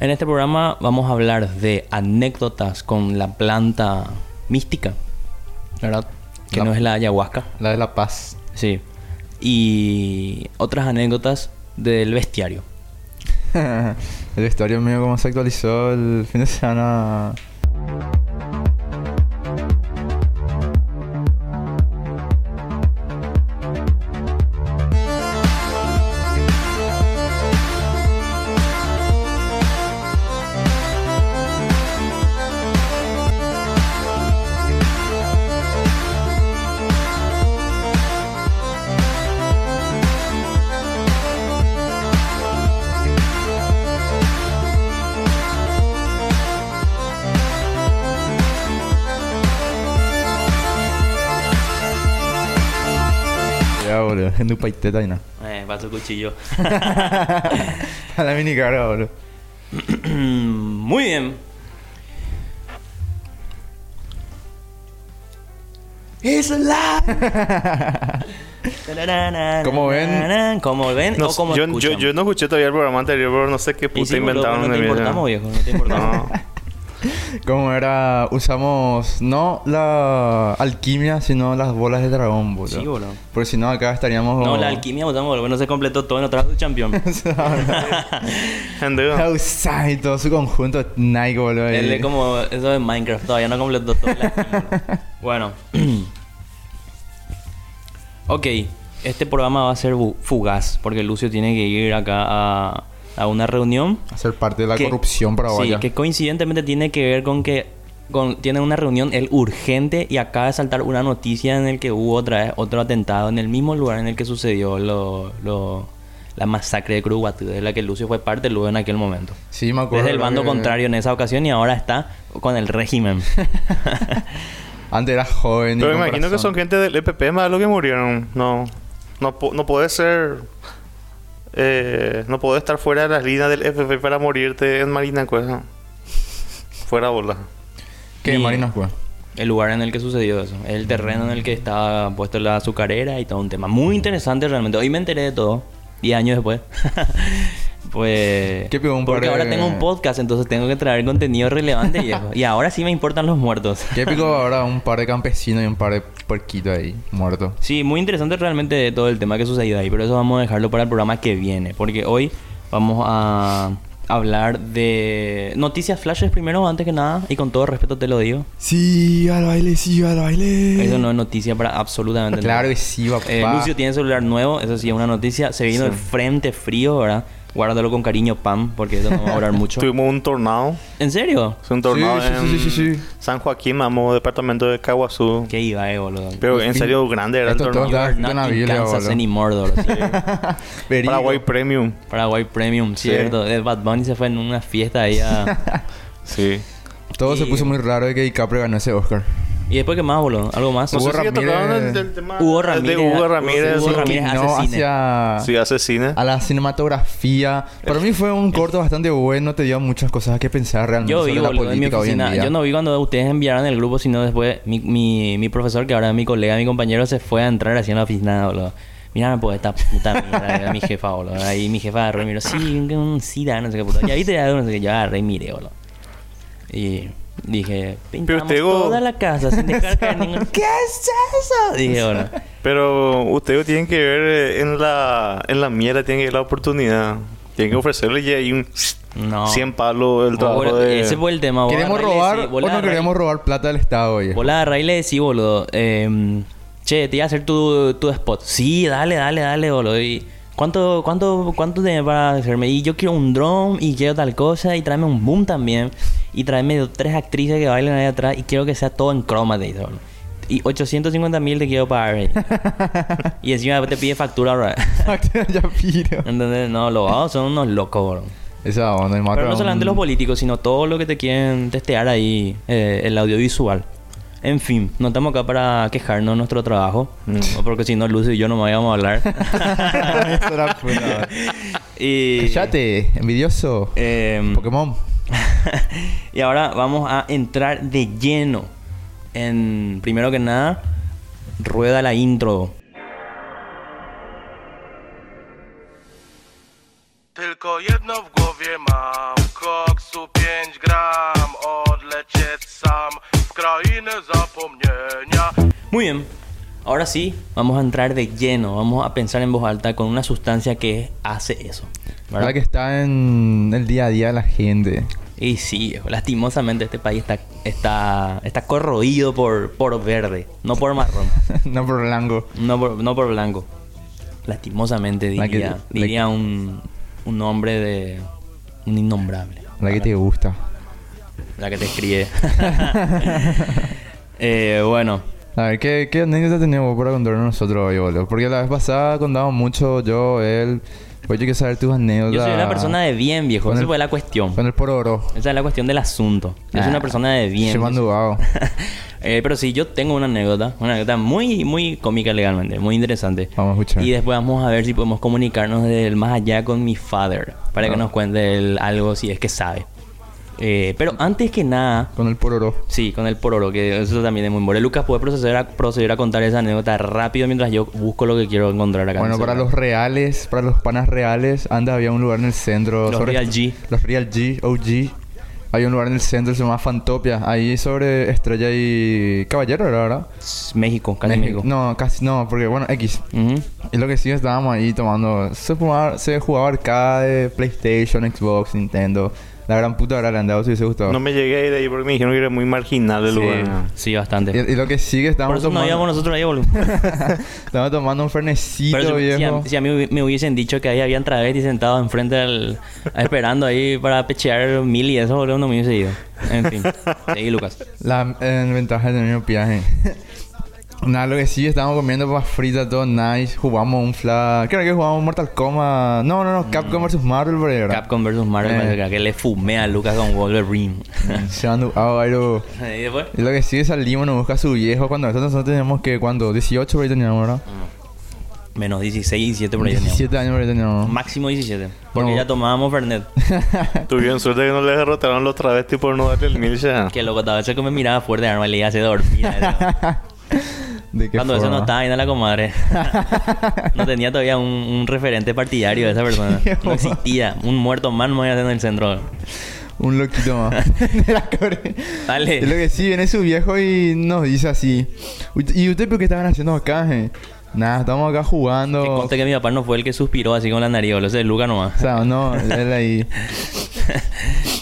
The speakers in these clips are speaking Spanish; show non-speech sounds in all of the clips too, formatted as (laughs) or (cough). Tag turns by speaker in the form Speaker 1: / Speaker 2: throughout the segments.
Speaker 1: En este programa vamos a hablar de anécdotas con la planta mística, ¿verdad? Que
Speaker 2: La-
Speaker 1: no es la ayahuasca,
Speaker 2: La de La Paz.
Speaker 1: sí. Y otras anécdotas del bestiario. (laughs)
Speaker 2: el vestuario mío como se actualizó el fin de semana. Boludo. (laughs) En tu paiteta y nada.
Speaker 1: Eh, paso cuchillo. (laughs)
Speaker 2: A la mini cara, boludo. (clears throat)
Speaker 1: Muy bien. It's alive.
Speaker 2: Como ven-
Speaker 1: Como ven
Speaker 3: No,
Speaker 1: o como
Speaker 3: yo, yo, yo no escuché todavía el programa anterior, pero no sé qué puta
Speaker 1: boludo,
Speaker 3: inventaron
Speaker 1: no
Speaker 3: de
Speaker 1: te importamos, viejo. No te importamos.
Speaker 3: No. (laughs) (laughs)
Speaker 2: Como era, usamos no la alquimia, sino las bolas de dragón, boludo.
Speaker 1: Sí, boludo.
Speaker 2: Porque si no, acá estaríamos.
Speaker 1: No,
Speaker 2: como-
Speaker 1: la alquimia, boludo, bueno, se completó todo en otra champion.
Speaker 3: Gente, (laughs) (laughs)
Speaker 2: La usaba y todo su conjunto Nike, boludo.
Speaker 1: Él es como eso de Minecraft, todavía no completó todo. la bueno. ok, este programa va a ser fugaz, porque Lucio tiene que ir acá a, a una reunión.
Speaker 2: Hacer parte de la
Speaker 1: que-
Speaker 2: corrupción
Speaker 1: Sí,
Speaker 2: paraguaya.
Speaker 1: que coincidentemente tiene que ver con que con, tiene una reunión el urgente y acaba de saltar una noticia en el que hubo otra vez otro atentado en el mismo lugar en el que sucedió lo, lo- la masacre de Curuguatú, de la que Lucio fue parte luego en aquel momento.
Speaker 2: Sí, me acuerdo.
Speaker 1: Desde el bando
Speaker 2: que-
Speaker 1: contrario en esa ocasión y ahora está con el régimen. (laughs)
Speaker 2: Antes era joven. y
Speaker 3: Pero me imagino que son gente del EPP más de lo que murieron. No, no, no puede ser... Eh, no puedes estar fuera de las líneas del EPP para morirte en Marina Cuesa. Fuera bola.
Speaker 2: ¿Qué,
Speaker 1: Y-
Speaker 2: Marinas, pues?
Speaker 1: el lugar en el que sucedió eso. El terreno en el que estaba puesto la azucarera y todo un tema. Muy interesante realmente. Hoy me enteré de todo. Y años después. (laughs) pues...
Speaker 2: ¿Qué pegó un
Speaker 1: porque
Speaker 2: par de-
Speaker 1: ahora tengo un podcast, entonces tengo que traer contenido relevante, (laughs) viejo. Y ahora sí me importan los muertos.
Speaker 2: Qué épico (laughs) ahora un par de campesinos y un par de puerquitos ahí, muertos.
Speaker 1: Sí, muy interesante realmente todo el tema que sucedió ahí, pero eso vamos a dejarlo para el programa que viene, porque hoy vamos a hablar de noticias flashes primero, antes que nada, y con todo respeto te lo digo.
Speaker 2: Sí, al baile, sí, al baile.
Speaker 1: Eso no es noticia para absolutamente
Speaker 2: Claro
Speaker 1: nada.
Speaker 2: que sí, papá.
Speaker 1: Eh, Lucio tiene celular nuevo, eso sí es una noticia. Se vino
Speaker 2: Sí.
Speaker 1: el frente frío, ¿verdad? Guárdalo con cariño, Pam, porque eso no va a durar (laughs) mucho.
Speaker 3: Tuvimos un tornado.
Speaker 1: ¿En serio?
Speaker 3: Es un tornado
Speaker 2: Sí, sí, sí, sí, sí,
Speaker 3: en
Speaker 2: sí.
Speaker 3: San Joaquín, mamo, departamento de Caguazú.
Speaker 1: Qué iba, eh, boludo.
Speaker 3: Pero en serio grande era el
Speaker 2: Esto todo
Speaker 3: tornado.
Speaker 2: está
Speaker 1: You are
Speaker 2: escrito en la
Speaker 1: not in Kansas anymore.
Speaker 3: Paraguay Premium.
Speaker 1: Paraguay Premium, cierto. El Bad Bunny se fue en una fiesta ahí a... (laughs)
Speaker 3: Sí.
Speaker 2: Todo se puso muy raro de que DiCaprio ganó ese Oscar.
Speaker 1: ¿Y después qué más, boludo? ¿Algo más?
Speaker 3: No
Speaker 2: Hugo
Speaker 3: sé si ya
Speaker 2: Ramírez-
Speaker 3: el, tema
Speaker 1: Hugo
Speaker 3: de
Speaker 1: Ramírez-
Speaker 3: Hugo Ramírez.
Speaker 1: Hugo
Speaker 3: sí.
Speaker 1: Ramírez hace
Speaker 2: no
Speaker 1: cine.
Speaker 2: hacia...
Speaker 3: Sí, hace cine.
Speaker 2: A la cinematografía. Para mí fue un corto bastante bueno. Te dio muchas cosas que pensar realmente
Speaker 1: Yo vi,
Speaker 2: sobre la
Speaker 1: boludo, en mi
Speaker 2: política hoy en
Speaker 1: oficina.
Speaker 2: día.
Speaker 1: Yo no vi cuando ustedes enviaron el grupo, sino después mi, mi, mi profesor, que ahora es mi colega, mi compañero, se fue a entrar así en la oficina, boludo. Mira, pues esta puta mierda, era mi jefa, boludo. Ahí mi jefa agarró y miró, sí, un, un SIDA, no sé qué puta. Ya viste, ya, no sé qué, yo agarré y miré, boludo. Y dije, pintamos
Speaker 3: usted, Hugo-
Speaker 1: toda la casa sin (laughs) dejar caer ningún... (laughs) ¿Qué es eso? Dije, boludo.
Speaker 3: Pero ustedes tienen que ver eh, en la, en la mierda, tienen que ver la oportunidad. Tienen que ofrecerle ya ahí un
Speaker 1: No.
Speaker 3: 100 palos el trabajo de...
Speaker 1: Ese fue el tema,
Speaker 2: ¿Queremos robar o no queremos robar plata del Estado, oye?
Speaker 1: Vos la agarrás y le decís, boludo, eh, che, te iba a hacer tu, tu spot. Sí, dale, dale, dale, boludo. Y, ¿Cuánto, cuánto, cuánto tenés para hacerme? Y yo quiero un drone y quiero tal cosa y tráeme un boom también. Y tráeme tres actrices que bailen ahí atrás y quiero que sea todo en croma, te dice. Y 850 mil te quiero pagar. eh. (laughs) y encima te pide factura ahora.
Speaker 2: ya piro.
Speaker 1: ¿Entendés? No, los vagos son unos locos, boludo.
Speaker 2: Esa onda.
Speaker 1: Pero no solamente los
Speaker 2: onda.
Speaker 1: políticos, sino todo lo que te quieren testear ahí, eh, el audiovisual. En fin, no estamos acá para quejarnos de nuestro trabajo, o porque si no, Lucy y yo no me vamos a hablar.
Speaker 2: Eso era puta.
Speaker 1: y,
Speaker 2: Cállate, envidioso.
Speaker 1: em,
Speaker 2: Pokémon. (laughs)
Speaker 1: y ahora vamos a entrar de lleno en, primero que nada, rueda la intro.
Speaker 4: Tylko jedno w głowie mam Koksu 5 gram Odlecieć sam W krainę zapomnienia
Speaker 1: Muy bien, ahora sí, vamos a entrar de lleno, vamos a pensar en voz alta con una sustancia que hace eso. ¿verdad?
Speaker 2: Ahora que está en el día a día de la gente.
Speaker 1: Y sí, lastimosamente este país está, está, está corroído por, por verde, no por marrón, (laughs)
Speaker 2: no por blanco.
Speaker 1: no por, no por blanco. Lastimosamente
Speaker 2: La que-
Speaker 1: diría,
Speaker 2: la
Speaker 1: diría un, un nombre de un innombrable.
Speaker 2: La que te gusta.
Speaker 1: La que te escribe. (laughs) Eh, bueno,
Speaker 2: A ver, ¿qué, qué anécdota tenemos para contarnos nosotros hoy, boludo? Porque la vez pasada contamos mucho, yo, él. Pues yo quiero saber tus anécdotas.
Speaker 1: yo soy una persona de bien, viejo. Esa
Speaker 2: el-
Speaker 1: fue la cuestión.
Speaker 2: Con el pororo.
Speaker 1: Esa es la cuestión del asunto. Yo soy una
Speaker 2: Ah,
Speaker 1: persona de bien.
Speaker 2: Se me han dudado.
Speaker 1: Eh, pero sí, yo tengo una anécdota, una anécdota muy, muy cómica legalmente, muy interesante.
Speaker 2: Vamos a escuchar.
Speaker 1: Y después vamos a ver si podemos comunicarnos del más allá con mi father, para que
Speaker 2: Ah.
Speaker 1: nos cuente él algo si es que sabe. Eh, pero antes que nada,
Speaker 2: Con el pororo.
Speaker 1: sí, con el pororo, que eso también es muy bueno. Lucas, ¿puede proceder a, proceder a contar esa anécdota rápido mientras yo busco lo que quiero encontrar acá? en
Speaker 2: Bueno, para los reales, para los panas reales, antes había un lugar en el centro.
Speaker 1: Los Real G.
Speaker 2: Los Real G, OG. Hay un lugar en el centro, se llama Fantopia. Ahí sobre Estrella y Caballero, ¿era verdad?
Speaker 1: México, casi México.
Speaker 2: No, casi no, porque bueno, X.
Speaker 1: Ujú.
Speaker 2: Y lo que sí estábamos ahí tomando. Se jugaba, se jugaba arcade, PlayStation, Xbox, Nintendo. La gran puta hora le han dado si hubiese gustado.
Speaker 3: No me llegué de ahí porque me dijeron que era muy marginal el
Speaker 1: Sí,
Speaker 3: lugar.
Speaker 1: sí, bastante.
Speaker 2: y, y lo que sigue,
Speaker 1: Por
Speaker 2: estábamos
Speaker 1: eso no
Speaker 2: tomando.
Speaker 1: íbamos nosotros ahí, boludo. (laughs)
Speaker 2: estábamos tomando un fernecito,
Speaker 1: Pero si, a, si a mí me hubiesen dicho que ahí habían travestis sentados enfrente del... (laughs) esperando ahí para pechear mil y eso, boludo, no me hubiese ido. En fin. (laughs) Seguí, Lucas.
Speaker 2: La eh, ventaja del mismo viaje. Nada, lo que sí, estábamos comiendo papas fritas, todo nice. Jugamos un flash. Creo que jugamos Mortal Kombat. No, no, no, Capcom vs Marvel, por ahí, ¿verdad?
Speaker 1: Capcom vs Marvel,
Speaker 2: Eh.
Speaker 1: parece que le fumé a Lucas con Wolverine. (laughs)
Speaker 2: Se han dudado, algo.
Speaker 1: y después...
Speaker 2: Y lo que sí, salimos, nos busca su viejo. Cuando nosotros, nosotros teníamos que, ¿cuándo? 18 por ahí teníamos, ¿verdad?
Speaker 1: Menos 16, 17 por ahí teníamos.
Speaker 2: 17 años por ahí teníamos.
Speaker 1: Máximo 17. Porque
Speaker 2: No.
Speaker 1: ya tomábamos Fernet. (laughs)
Speaker 3: Tuvieron suerte que no les derrotaron los travestis por no darle el mil ya.
Speaker 1: Que loco, a veces que me miraba fuerte arma y le iba a hacer dormir.
Speaker 2: ¿De qué
Speaker 1: Cuando eso no
Speaker 2: forma?
Speaker 1: estaba viendo a la comadre. (laughs) no tenía todavía un, un referente partidario de esa persona. (laughs) No existía. Un muerto más no en el centro.
Speaker 2: Un loquito más. (laughs) de la core.
Speaker 1: Dale.
Speaker 2: Y lo que sí, viene su viejo y nos dice así. "Uy, ¿Y ustedes por qué estaban haciendo acá, eh? Nada, estamos acá jugando.
Speaker 1: Que conste que mi papá no fue el que suspiró así con la nariz, boludo. Ese es Luca nomás.
Speaker 2: O sea, no, él ahí.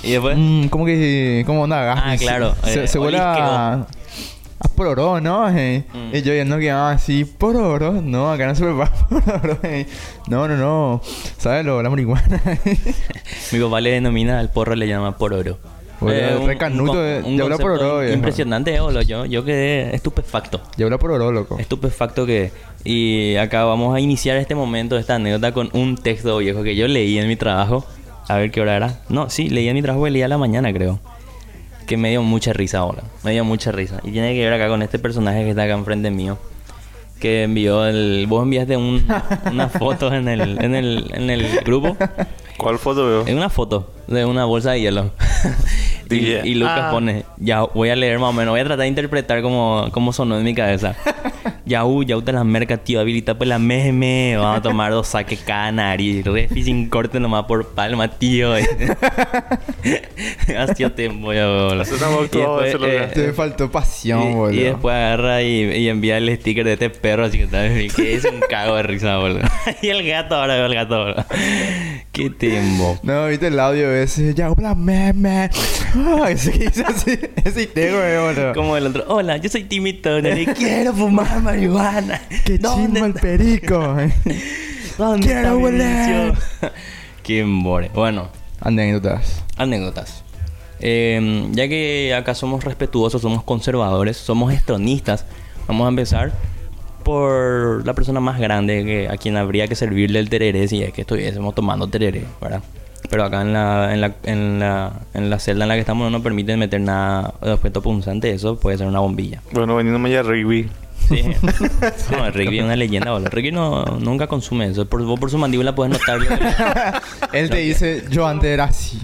Speaker 1: y después...
Speaker 2: Mm, ¿Cómo que.? ¿Cómo anda?
Speaker 1: Ah, claro,
Speaker 2: Se,
Speaker 1: eh,
Speaker 2: se vuela pororo, ¿no? Eh?
Speaker 1: Mm.
Speaker 2: Y yo viendo que ah, así, pororo. No, acá no se prepara (laughs) pororo. eh. No, no, no. ¿Sabes lo? La marihuana. (laughs)
Speaker 1: Mi papá le denomina al porro, le llama pororo.
Speaker 2: Bueno, eh. Ya habla
Speaker 1: concepto
Speaker 2: pororo, viejo.
Speaker 1: Impresionante, eh, boludo. Yo, yo quedé estupefacto.
Speaker 2: Yo hablo pororo, loco.
Speaker 1: Estupefacto que... Y acá vamos a iniciar este momento, esta anécdota con un texto viejo que yo leí en mi trabajo. A ver qué hora era. No, sí, leí en mi trabajo, leí a la mañana, creo. Que me dio mucha risa ahora. Me dio mucha risa. Y tiene que ver acá con este personaje que está acá enfrente mío. Que envió el... Vos enviaste un, (laughs) una foto en el, en, el, en el grupo.
Speaker 3: ¿Cuál foto veo?
Speaker 1: Es una foto de una bolsa de hielo. (laughs) y,
Speaker 3: Yeah.
Speaker 1: y Lucas
Speaker 3: Ah.
Speaker 1: pone, ya voy a leer más o menos, voy a tratar de interpretar como, como sonó en mi cabeza. Yaú, yaú te las mercas, tío, habilita pues la meme, vamos a tomar dos saques cada nariz, refi sin corte nomás por palma, tío. Hacía tiempo ya, boludo. Eh,
Speaker 2: Te faltó pasión,
Speaker 1: y,
Speaker 2: boludo.
Speaker 1: y después agarra y, y envía el sticker de este perro así que está que es un cago de risa, boludo. (laughs) y el gato ahora veo el gato, boludo. Qué tiempo.
Speaker 2: No, viste el audio ese. Ya, hola, meme. (laughs) Que dice así. Ese tego, eh, boludo.
Speaker 1: Como el otro, hola, yo soy Turner y quiero fumar marihuana.
Speaker 2: Qué
Speaker 1: ¿Dónde
Speaker 2: chingo el perico. (laughs)
Speaker 1: ¿Dónde
Speaker 2: quiero
Speaker 1: vicio? (laughs) Qué embore. Bueno,
Speaker 2: Anécdotas.
Speaker 1: anécdotas. Eh, ya que acá somos respetuosos, somos conservadores, somos estronistas, vamos a empezar por la persona más grande que, a quien habría que servirle el tereré si es que estuviésemos tomando tereré, ¿verdad? Pero acá en la, en la, en la, en la celda en la que estamos no nos permiten meter nada de objeto punzante. Eso puede ser una bombilla.
Speaker 3: Bueno, veniéndome ya a rugby.
Speaker 1: Sí. (laughs) no, Ricky es una leyenda, boludo. Ricky no, nunca consume eso. Por, vos por su mandíbula puedes notar. lo que- (laughs)
Speaker 2: Él te dice, yo antes era así.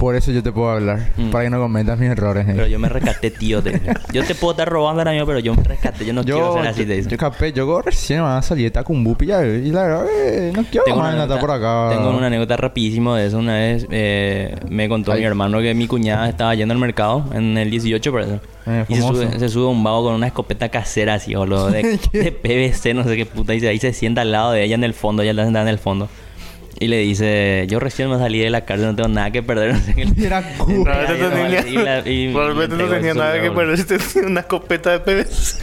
Speaker 2: Por eso yo te puedo hablar.
Speaker 1: Mm.
Speaker 2: Para que no cometas mis errores. eh.
Speaker 1: pero yo me rescaté, tío. dice. Yo te puedo estar robando ahora mismo, pero yo me rescaté. Yo no quiero ser así, te
Speaker 2: yo,
Speaker 1: dice.
Speaker 2: yo capé, yo recién me salir de Tacumbupi ya, y la verdad eh, no quiero
Speaker 1: Tengo
Speaker 2: más nada
Speaker 1: anécdota,
Speaker 2: por acá.
Speaker 1: tengo una anécdota rapidísimo de eso. Una vez eh, me contó
Speaker 2: Ay.
Speaker 1: mi hermano que mi cuñada estaba yendo al mercado en el 18, por eso.
Speaker 2: Eh,
Speaker 1: y se sube, se sube un vago con una escopeta casera así, boludo, de, (laughs) de PVC, no sé qué puta. Y ahí se sienta al lado de ella en el fondo, ella está sentada en el fondo. Y le dice, yo recién me salí de la cárcel, no tengo nada que perder. (laughs) No sé qué.
Speaker 2: Y era cool.
Speaker 3: No
Speaker 1: Y
Speaker 3: tenía,
Speaker 1: la- y- (laughs)
Speaker 3: probablemente
Speaker 1: y
Speaker 3: no tenía nada que perder si (laughs) tenía una escopeta de PVC.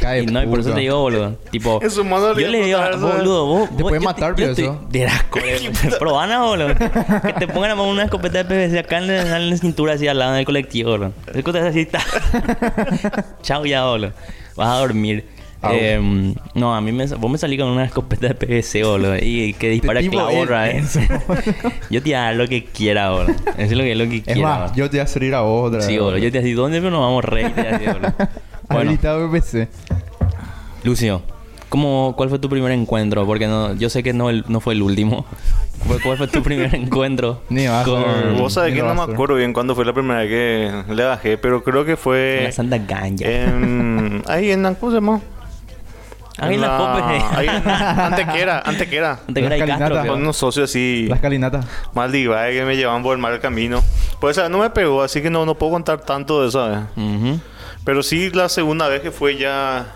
Speaker 2: Cae
Speaker 1: Y no, y por eso te digo, boludo. Tipo,
Speaker 3: En su mano le
Speaker 1: yo le digo, boludo, vos.
Speaker 2: Te
Speaker 1: vos- yo
Speaker 2: matar,
Speaker 1: yo
Speaker 2: pero
Speaker 1: estoy
Speaker 2: eso.
Speaker 1: De asco, eh. Probana, boludo. Que te pongan a mano una escopeta de PVC acá en la, en la cintura, así al lado del colectivo, boludo. Es que te así, ta. Chao ya, boludo. Vas a dormir. Eh, no, a mí me, vos me salí con una escopeta de PVC, boludo. Y que dispara
Speaker 2: tipo
Speaker 1: clavo,
Speaker 2: es
Speaker 1: otra vez.
Speaker 2: eso. (laughs)
Speaker 1: Yo te voy a dar lo que quiera, boludo. Eso es lo que, lo que
Speaker 2: Es
Speaker 1: quiera.
Speaker 2: más, yo te voy a salir a vos otra
Speaker 1: Sí, boludo. Yo te decía, ¿dónde nos vamos a boludo. (laughs) Bueno.
Speaker 2: Habilitado PC.
Speaker 1: Lucio, ¿cómo, ¿cuál fue tu primer encuentro? Porque no, yo sé que no, el- no fue el último. ¿Cuál, cuál fue tu primer (laughs) encuentro?
Speaker 2: Ni va a ser.
Speaker 3: Vos sabés que no
Speaker 2: a
Speaker 3: me acuerdo bien cuándo fue la primera vez que le bajé, pero creo que
Speaker 1: La
Speaker 3: fue
Speaker 1: Santa Ganja.
Speaker 3: en... ahí en... ¿Cómo se llama?
Speaker 1: Ahí en la Cope.
Speaker 3: Ahí en Antequera, Antequera. (laughs)
Speaker 1: Antes que era
Speaker 2: La
Speaker 1: de Castro.
Speaker 3: Con unos socios así...
Speaker 2: La escalinata.
Speaker 3: Maldiva, que me llevaban por el mal camino. Pues esa no me pegó, así que no, no puedo contar tanto de esa vez.
Speaker 1: Ujú.
Speaker 3: Pero sí, la segunda vez que fue ya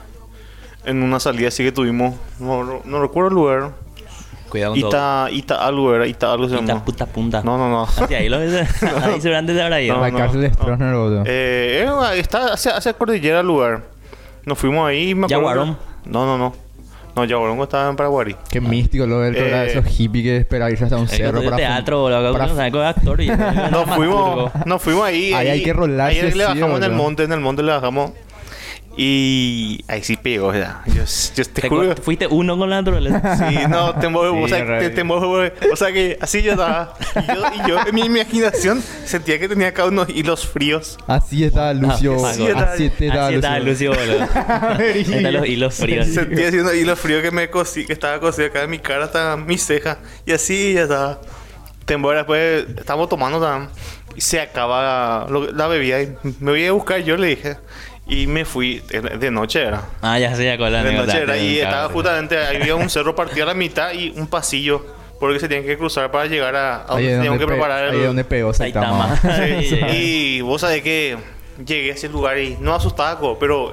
Speaker 3: en una salida así que tuvimos, no, no- recuerdo el lugar.
Speaker 1: Cuidado con todo.
Speaker 3: Ita, Ita algo era, Ita algo se
Speaker 1: Ita
Speaker 3: llama.
Speaker 1: puta punta.
Speaker 3: No, no, no. (laughs)
Speaker 1: Hacia ahí lo ves. (laughs) Ahí seguramente se habrá ido.
Speaker 3: No,
Speaker 2: la
Speaker 3: no,
Speaker 2: cárcel de
Speaker 3: no.
Speaker 2: Stroessner, boludo.
Speaker 3: Eh, eh, está hacia, hacia cordillera el lugar. Nos fuimos ahí y me acuerdo.
Speaker 1: ¿Yaguarón?
Speaker 3: No, no, no. No, Yaguarón estaba en Paraguay.
Speaker 2: Qué místico lo del
Speaker 3: Eh,
Speaker 2: esos hippies que esperan irse hasta un cerro para
Speaker 1: teatro, boludo.
Speaker 2: para-
Speaker 1: es actor. y- (laughs)
Speaker 3: Nos fuimos, nos fuimos ahí.
Speaker 2: Ahí hay que rolarse
Speaker 3: Ahí le bajamos en el monte, en el monte le bajamos. Y ahí sí pegó, ya. Yo, yo te
Speaker 1: ¿Te
Speaker 3: juro.
Speaker 1: Fuiste uno con la naturaleza.
Speaker 3: Sí, no, te muevo, o
Speaker 2: Sí,
Speaker 3: sea,
Speaker 2: re-
Speaker 3: te, te muevo, o sea que así yo estaba. Y yo, y yo en mi imaginación sentía que tenía acá unos hilos fríos.
Speaker 2: Así está Lucio.
Speaker 1: Ah,
Speaker 3: Así está-
Speaker 2: Así está
Speaker 1: Así está
Speaker 2: Lucio.
Speaker 1: Lucio, boludo. Están los hilos fríos.
Speaker 3: Sentía así unos hilos fríos que me cosí, que estaba cosido acá en mi cara hasta mi ceja. Y así ya estaba. Temblor después estábamos tomando también. Y se acaba lo- la bebida. Y me voy a buscar, yo le dije. Y me fui, de noche era.
Speaker 1: Ah, ya sé, ya con la
Speaker 3: De
Speaker 1: anécdota.
Speaker 3: noche era. Y
Speaker 1: Cabrón.
Speaker 3: estaba justamente, ahí había un cerro partido a la mitad y un pasillo. Porque se tienen que cruzar para llegar a, a
Speaker 2: Ahí
Speaker 3: donde
Speaker 2: donde,
Speaker 3: que preparar
Speaker 2: ahí
Speaker 3: el,
Speaker 2: donde pegó
Speaker 1: Saitama.
Speaker 2: Saitama. (laughs)
Speaker 3: Sí, y vos sabés que llegué a ese lugar y no asustaba, pero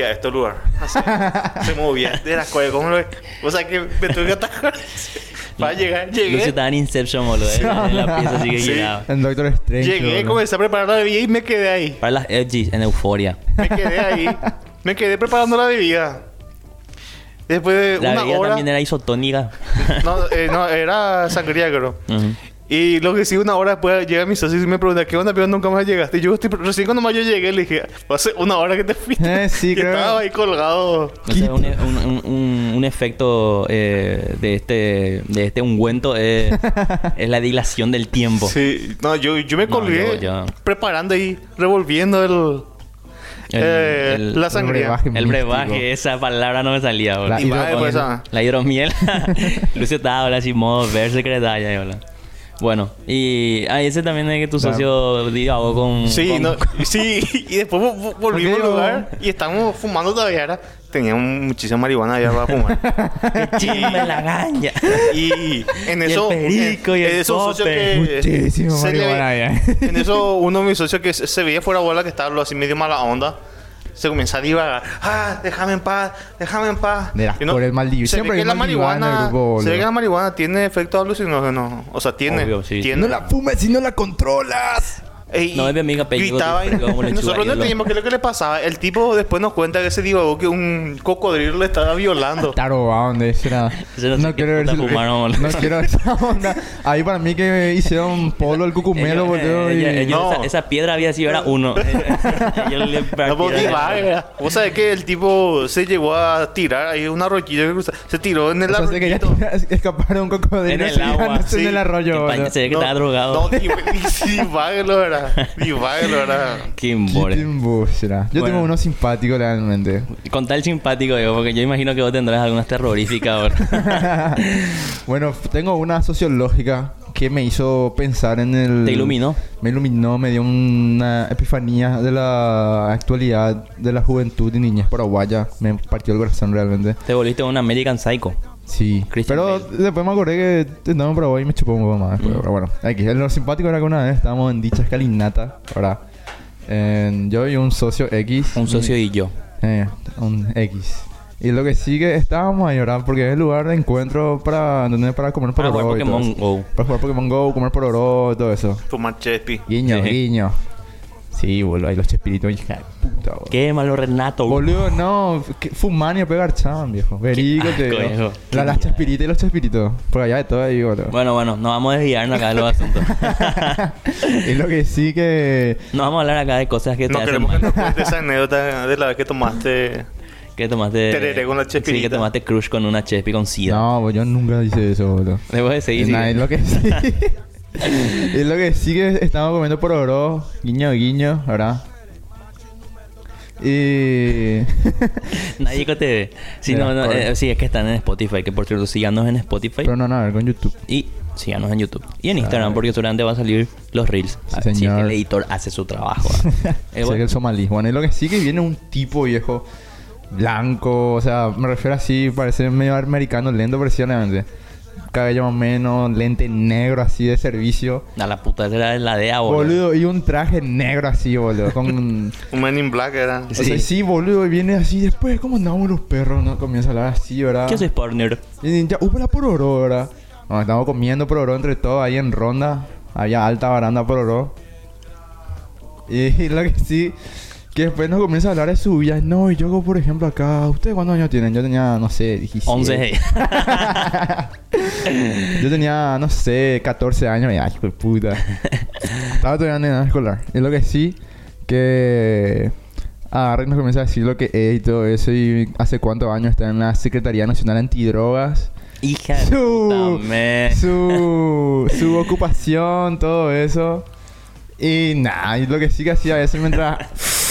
Speaker 3: A este lugar. Así, (laughs) se movía de las cosas. ¿Cómo lo ves? O sea que me tuve que atajar (laughs) para llegar.
Speaker 1: Lucio
Speaker 3: Llegué,
Speaker 1: estaba en Inception, boludo. eh, En la pieza así que
Speaker 3: Sí.
Speaker 1: giraba.
Speaker 2: En Doctor Strange.
Speaker 3: llegué,
Speaker 2: boludo.
Speaker 3: comencé a preparar la bebida y me quedé ahí.
Speaker 1: Para las edgies en euforia.
Speaker 3: Me quedé ahí. (laughs) Me quedé preparando la bebida. Después de
Speaker 1: La
Speaker 3: una
Speaker 1: bebida
Speaker 3: hora.
Speaker 1: también era isotónica.
Speaker 3: No, eh, no, era sangría, creo. Y lo que sí, una hora después llega mi socio y me pregunta, ¿qué onda, pero nunca más llegaste? Y yo estoy, recién cuando más yo llegué, le dije, hace una hora que te fuiste.
Speaker 2: Eh, sí, (laughs)
Speaker 3: y
Speaker 2: creo.
Speaker 3: estaba ahí colgado.
Speaker 1: O sea, un, un, un- efecto eh, de este de este ungüento es, (laughs) es la dilación del tiempo.
Speaker 3: Sí, no, yo, yo me
Speaker 1: No,
Speaker 3: colgué
Speaker 1: yo- yo-
Speaker 3: preparando y revolviendo el,
Speaker 1: El,
Speaker 3: eh,
Speaker 1: el-
Speaker 3: la sangría.
Speaker 2: brebaje.
Speaker 1: el brebaje, esa palabra no me salía, boludo.
Speaker 2: La
Speaker 3: va después
Speaker 2: hidromiel.
Speaker 1: La (laughs) hidromiel. Lucio estaba ahora así, modo ver secretaria, boludo. Bueno, y ah, ese también es que tu socio divagó con.
Speaker 3: Sí,
Speaker 1: con-
Speaker 3: no, sí, y después vo- vo- volvimos al lugar y estábamos fumando todavía. Era, teníamos muchísima marihuana allá para fumar. (laughs)
Speaker 1: ¡Qué chimba la ganja! (laughs)
Speaker 3: Y en
Speaker 1: Y el
Speaker 3: eso.
Speaker 1: perico y
Speaker 3: en
Speaker 1: el
Speaker 3: esos socios que.
Speaker 2: Muchísimo marihuana allá.
Speaker 3: En eso, uno de mis socios que se se veía fuera bola que estaba así medio mala onda. Se comienza a divagar. Ah, déjame en paz, déjame en paz.
Speaker 2: De las
Speaker 3: no-
Speaker 2: por el Maldivio.
Speaker 3: Se ve
Speaker 2: Siempre
Speaker 3: que la
Speaker 2: marihuana grupo,
Speaker 3: se ve que la marihuana tiene efectos alucinógenos. O sea, tiene.
Speaker 1: Obvio, sí.
Speaker 3: tiene.
Speaker 2: No la fumes si no la controlas.
Speaker 1: No, es mi amiga Peggy,
Speaker 3: Gritaba y, nosotros no entendíamos qué es lo que le pasaba. El tipo después nos cuenta que se divagó que un cocodrilo le estaba violando. (laughs)
Speaker 2: Está robado, ¿dónde es? Era-
Speaker 1: Ese no
Speaker 2: quiero ver si...
Speaker 1: fumaron.
Speaker 2: No quiero esa onda. Ahí para mí que hicieron polo el cucumelo, boludo. y-
Speaker 3: No.
Speaker 1: esa, esa piedra había sido era (laughs) uno. (laughs)
Speaker 3: No, pues, divaga. Vos sabés que el tipo se llevó a tirar ahí una roquilla que cruza- Se tiró en el
Speaker 2: O sea, se quería
Speaker 3: arroyito.
Speaker 2: tirar- escapar de un cocodrilo
Speaker 1: En el
Speaker 2: y
Speaker 1: agua,
Speaker 2: en el arroyo,
Speaker 1: Parece
Speaker 2: boludo.
Speaker 1: que estaba drogado.
Speaker 3: No, div- diváguelo, era. (laughs)
Speaker 1: Qué
Speaker 2: tiempo será. Yo
Speaker 1: Bueno.
Speaker 2: tengo uno simpático realmente.
Speaker 1: Con tal simpático, digo, porque yo imagino que vos tendrás algunas terroríficas ahora. (laughs)
Speaker 2: bueno, tengo una sociológica que me hizo pensar en el...
Speaker 1: ¿Te iluminó?
Speaker 2: Me iluminó, me dio una epifanía de la actualidad de la juventud y niñez paraguaya. Me partió el corazón realmente.
Speaker 1: Te volviste un American Psycho.
Speaker 2: Sí.
Speaker 1: Christian
Speaker 2: pero
Speaker 1: Bale.
Speaker 2: después me acordé que andaba en Paraguay y me chupó un poco más.
Speaker 1: Mm.
Speaker 2: Pero, bueno, aquí. Lo simpático era que una vez estábamos en dicha escalinata, ¿verdad? En- yo y un socio X.
Speaker 1: Un socio y yo.
Speaker 2: Eh, un X. Y lo que sigue, estábamos ahí, ¿verdad? Porque es el lugar de encuentro para, ¿entendés? para comer
Speaker 1: Para
Speaker 2: pororó
Speaker 1: jugar
Speaker 2: y todo
Speaker 1: Pokémon
Speaker 2: eso.
Speaker 1: Go.
Speaker 2: Para jugar Pokémon Go, comer pororó y todo eso.
Speaker 3: Fumar chespi.
Speaker 2: Guiño,
Speaker 1: Sí. (laughs)
Speaker 2: guiño. Sí, boludo. Ahí los chespiritos, hija de puta, boludo.
Speaker 1: Qué malo Renato.
Speaker 2: Boludo, no. que- y pegar chan, viejo. Verico, te digo.
Speaker 1: viejo.
Speaker 2: La, las chespiritas y los chespiritos. Por allá de todo ahí, boludo.
Speaker 1: Bueno, bueno, no vamos a desviarnos acá de los asuntos. (laughs)
Speaker 2: y lo que sí que...
Speaker 1: no vamos a hablar acá de cosas que te
Speaker 3: No
Speaker 1: hacen
Speaker 3: queremos que
Speaker 1: mal.
Speaker 3: nos cuentes esa anécdota de la vez que tomaste. (laughs)
Speaker 1: Que tomaste...
Speaker 3: Tereré con la
Speaker 1: Sí, que
Speaker 3: chespirita.
Speaker 1: tomaste crush con una chespi con sida.
Speaker 2: No, yo nunca hice eso, boludo.
Speaker 1: Debo de seguir.
Speaker 2: Nah, es lo que sí. (laughs) (laughs) es lo que sí que estamos comiendo por oro. Guiño, guiño, ¿verdad? Y... (laughs)
Speaker 1: Nadie que te ve. Sí, no, no, eh, sí, es que están en Spotify. Que por cierto, síganos en Spotify.
Speaker 2: Pero no, no, a ver, con YouTube.
Speaker 1: Y síganos en YouTube. Y en Instagram, porque seguramente va a salir los reels.
Speaker 2: Sí,
Speaker 1: A ver si es que el editor hace su trabajo. Eh, (laughs)
Speaker 2: Sé que
Speaker 1: bueno,
Speaker 2: el somalí. Bueno, es lo que sí que viene un tipo viejo, blanco, o sea, me refiero así, parece medio americano, lento precisamente. Cabello más o menos, lente negro así de servicio.
Speaker 1: a la puta, esa era la DEA, boludo.
Speaker 2: Boludo, y un traje negro así, boludo. Con... (laughs)
Speaker 3: Un Man in Black era.
Speaker 2: O sea, sí, boludo, y viene así después, ¿cómo andamos los perros? No comienza a hablar así, ¿verdad?
Speaker 1: ¿Qué haces, partner?
Speaker 2: Y ya, hubo la pororó, ¿verdad? Estamos comiendo pororó entre todos ahí en ronda. Había alta baranda pororó. Y (laughs) lo que sí, que después nos comienza a hablar de su vida. No, y yo, por ejemplo, acá, ¿ustedes cuántos años tienen? Yo tenía, no sé, 17.
Speaker 1: 11. hey.
Speaker 2: Yo tenía, no sé, 14 años. Y, ay, puta. Estaba todavía en edad escolar. Y lo que sí, que agarra y nos comienza a decir lo que es y todo eso. Y hace cuántos años está en la Secretaría Nacional Antidrogas.
Speaker 1: Hija de
Speaker 2: Su,
Speaker 1: puta,
Speaker 2: su, su ocupación, todo eso. Y nada, y lo que sí que hacía eso mientras.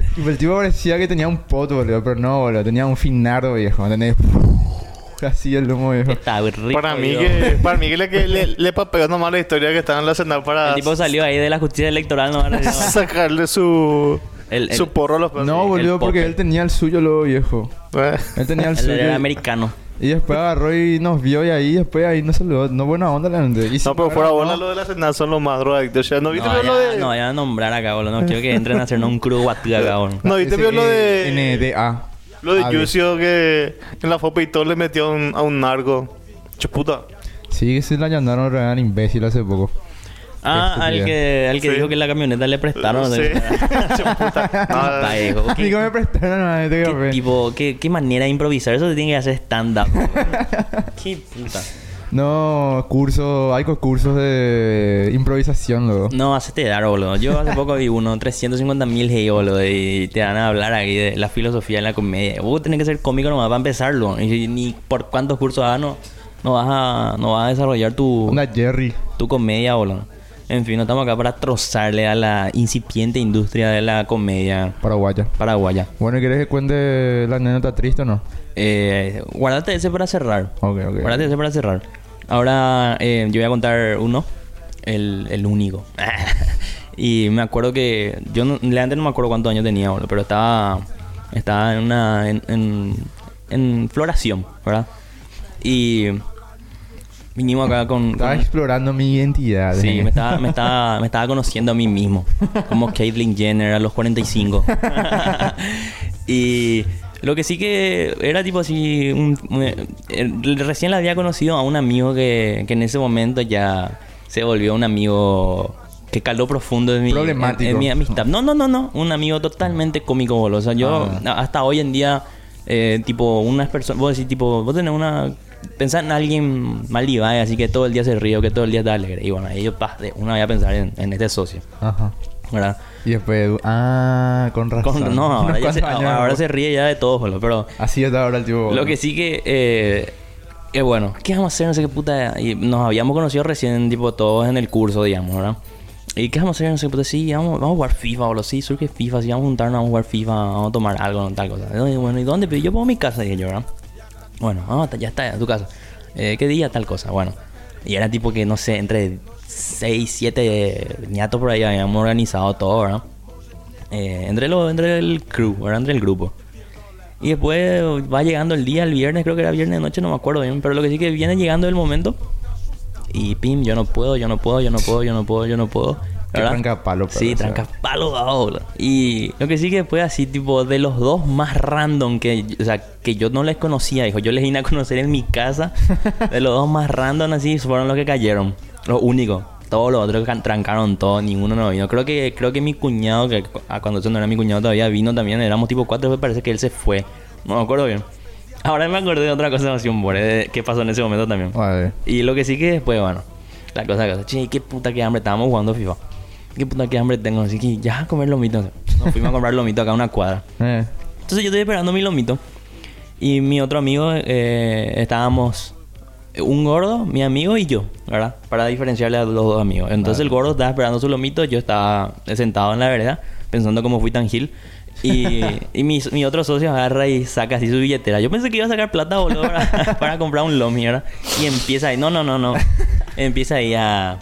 Speaker 2: (laughs) Y el tipo parecía que tenía un poto, boludo, pero no, boludo, tenía un finardo viejo, ¿entendés? (laughs) Así el humo viejo.
Speaker 1: Está rico.
Speaker 3: Para mí que, para mí que le, que le, le papeló nomás la historia que estaba en la Senado para
Speaker 1: El tipo salió ahí de la justicia electoral, no no. (laughs)
Speaker 3: sacarle su,
Speaker 1: El- el-
Speaker 3: su porro a los.
Speaker 2: No, boludo, porque él tenía el suyo, luego viejo.
Speaker 3: Eh.
Speaker 2: Él tenía el
Speaker 1: Él
Speaker 2: suyo.
Speaker 1: era americano.
Speaker 2: Y después agarró y nos vio y ahí después ahí nos saludó. No buena onda la gente. Y
Speaker 3: No, pero fuera
Speaker 2: no,
Speaker 3: bola lo de la Senado son los más drogadictos. O sea, ¿no viste
Speaker 1: No,
Speaker 3: lo
Speaker 1: ya,
Speaker 3: de...?
Speaker 1: no, vayan a nombrar acá, boludo. No quiero que entren a hacernos un crudo guatí acá, boludo.
Speaker 3: ¿No viste
Speaker 2: Ese
Speaker 3: lo de...?
Speaker 2: NDA.
Speaker 3: Lo de. Yucio que en la fopa y todo le metió a un, a un narco. Chuputa.
Speaker 2: Sí, que se la allanaron real imbécil hace poco.
Speaker 1: Ah,
Speaker 2: Qué
Speaker 1: al que, al que
Speaker 3: Sí.
Speaker 1: dijo que la camioneta le prestaron.
Speaker 3: Sí. (laughs) (laughs)
Speaker 1: ¿no? ¿Qué,
Speaker 2: Amigo, me prestaron a este
Speaker 1: qué
Speaker 2: café.
Speaker 1: tipo, qué, qué manera de improvisar? Eso se tiene que hacer stand-up. (laughs) qué puta.
Speaker 2: No, curso, hay cursos de improvisación luego.
Speaker 1: No, hacete dar, boludo. Yo hace poco vi uno, 350 mil hey, boludo, y te van a hablar aquí de la filosofía de la comedia. Vos tenés que ser cómico nomás para empezarlo. Y ni por cuántos cursos hagas, no, no, vas a, no vas a desarrollar tu,
Speaker 2: Una Jerry.
Speaker 1: tu comedia, boludo. En fin, no estamos acá para trozarle a la incipiente industria de la comedia
Speaker 2: Paraguaya.
Speaker 1: paraguaya.
Speaker 2: Bueno, ¿quieres que cuente la anécdota triste o no?
Speaker 1: Eh, guárdate ese para cerrar.
Speaker 2: Ok, ok.
Speaker 1: Guárdate ese para cerrar. Ahora eh, yo voy a contar uno, el, el único. (laughs) y me acuerdo que yo no, realmente no me acuerdo cuántos años tenía, pero estaba estaba en una en, en, en floración, ¿verdad? Y Vinimos acá con...
Speaker 2: Estaba
Speaker 1: con-
Speaker 2: explorando mi identidad.
Speaker 1: Sí, me estaba, me, estaba, me estaba conociendo a mí mismo. Como Caitlyn Jenner a los 45. (laughs) y lo que sí que era tipo así... un- un- eh, recién le había conocido a un amigo que, que en ese momento ya se volvió un amigo que caló profundo en mi, en-
Speaker 2: Problemático.
Speaker 1: en mi amistad. No, no, no, no. Un amigo totalmente cómico, boludo. O sea, yo
Speaker 2: Ah.
Speaker 1: hasta hoy en día, eh, tipo, unas personas... Vos decís, tipo, vos tenés una... Pensar en alguien mal y así que todo el día se ríe que todo el día está alegre. Y bueno, pa, de una voy a pensar en, en este socio,
Speaker 2: Ajá.
Speaker 1: ¿verdad?
Speaker 2: Y después, ah, con razón.
Speaker 1: Con- no, (laughs) ahora, ya se, ahora se ríe ya de todo, boludo, pero...
Speaker 2: Así está ahora el tipo.
Speaker 1: Lo que sí que... Eh, que bueno, ¿qué vamos a hacer? No sé qué puta... Y nos habíamos conocido recién, tipo, todos en el curso, digamos, ¿verdad? ¿Y qué vamos a hacer? No sé qué puta. Sí, vamos, vamos a jugar FIFA, boludo. Sí, surge FIFA. Sí, vamos a juntarnos, vamos a jugar FIFA. Vamos a tomar algo, tal cosa. Y bueno, ¿y dónde? Yo pongo mi casa, dije yo, ¿verdad? Bueno, vamos, ya está, a tu casa. Eh, ¿Qué día? Tal cosa. Bueno. Y era tipo que, no sé, entre 6, 7 ñatos por ahí habíamos organizado todo, ¿verdad? Eh, entre, lo, entre el crew, ¿verdad? Entre el grupo. Y después va llegando el día, el viernes, creo que era viernes de noche, no me acuerdo bien. Pero lo que sí que viene llegando el momento. Y pim, yo no puedo, yo no puedo, yo no puedo, yo no puedo, yo no puedo.
Speaker 2: Qué
Speaker 1: ¿verdad?
Speaker 2: trancapalo, pero,
Speaker 1: Sí,
Speaker 2: o sea.
Speaker 1: trancapalo, dado, boludo. Y lo que sí que después así, tipo, de los dos más random que, o sea, que yo no les conocía, dijo, yo les vine a conocer en mi casa. (laughs) de los dos más random así, fueron los que cayeron. Los únicos. Todos los otros trancaron todo, ninguno no vino. Creo que, creo que mi cuñado, que cuando eso no era mi cuñado todavía vino también, éramos tipo cuatro, me parece que él se fue. No me acuerdo bien. (laughs) Ahora me acordé de otra cosa así, un bore, de qué pasó en ese momento también.
Speaker 2: Vale.
Speaker 1: Y lo que sí que después, bueno, la cosa que che, qué puta que hambre, estábamos jugando FIFA. Qué puta que hambre tengo, así que ya a comer lomito. Nos fuimos a comprar lomito acá a una cuadra. (laughs)
Speaker 2: Eh.
Speaker 1: Entonces yo estoy esperando mi lomito. Y mi otro amigo, eh, estábamos un gordo, mi amigo y yo, ¿verdad? Para diferenciarle a los dos amigos. Entonces el gordo estaba esperando su lomito, yo estaba sentado en la vereda, pensando cómo fui tan gil. Y, (laughs) y mi, mi otro socio agarra y saca así su billetera. Yo pensé que iba a sacar plata, boludo, para, (laughs) para comprar un lomi, ¿verdad? Y empieza ahí, no, no, no, no. Empieza ahí a,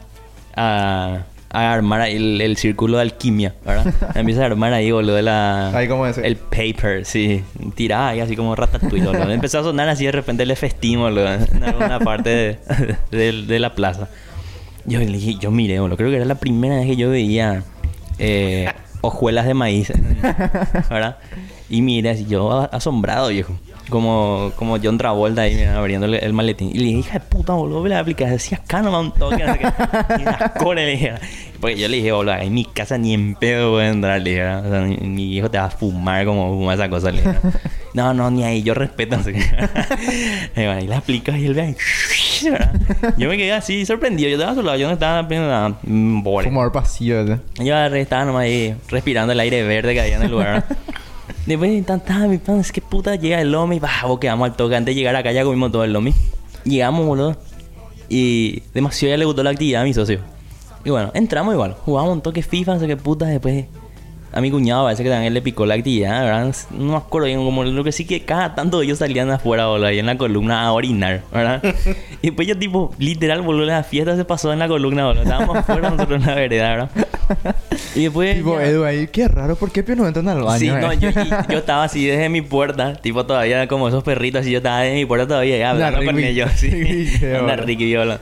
Speaker 1: a, a armar el, el círculo de alquimia, ¿verdad? (laughs) Empieza a armar ahí, boludo, de la...
Speaker 2: Ahí, ¿cómo es?
Speaker 1: El paper, sí. Tiraba ahí así como ratatouille, boludo. Empezó a sonar así de repente el festín, boludo. En alguna parte de, de- de la plaza. Yo le dije, yo miré, boludo. Creo que era la primera vez que yo veía eh, hojuelas de maíz. ¿Verdad? Y miré así, yo asombrado, viejo. Como, como John Travolta ahí mira, abriendo el, el maletín. Y le dije, hija de puta, boludo, la aplicas. Decía nomás un toque. No sé qué. Y las colas, le dije. Porque yo le dije, boludo, en mi casa ni en pedo voy a entrar, le dije. O sea, mi, mi hijo te va a fumar como fuma esa cosa, le dije. No, no, ni ahí, yo respeto. No sé qué. Y bueno, y la aplicas y él ve ahí. Yo me quedé así sorprendido. Yo estaba a su lado, yo no estaba viendo nada. Mm.
Speaker 2: Fumador pasivo.
Speaker 1: Yo estaba nomás ahí respirando el aire verde que había en el lugar. Después tanta mi pan, es que puta llega el lomi, bah, vos quedamos al toque. Antes de llegar acá ya comimos todo el lomi. Llegamos, boludo. Y demasiado ya le gustó la actividad a mi socio. Y bueno, entramos igual. Jugamos un toque FIFA, no sé qué puta. Después a mi cuñado parece que también le picó la actividad, ¿verdad? No me acuerdo bien como lo que sí que cada tanto ellos salían afuera, boludo, ahí en la columna a orinar, ¿verdad? (laughs) y después yo tipo, literal, boludo, la fiesta se pasó en la columna, boludo. Estábamos afuera nosotros en la vereda, ¿verdad? (laughs) Y después...
Speaker 2: Tipo,
Speaker 1: ya-
Speaker 2: Edu ahí, qué raro, ¿por qué Pio no entran al baño?
Speaker 1: Sí,
Speaker 2: eh?
Speaker 1: no, yo, (laughs) estaba así desde mi puerta, tipo todavía como esos perritos, así yo estaba desde mi puerta todavía ya hablando con ellos, sí. Una
Speaker 2: boludo.
Speaker 1: Ricky viola.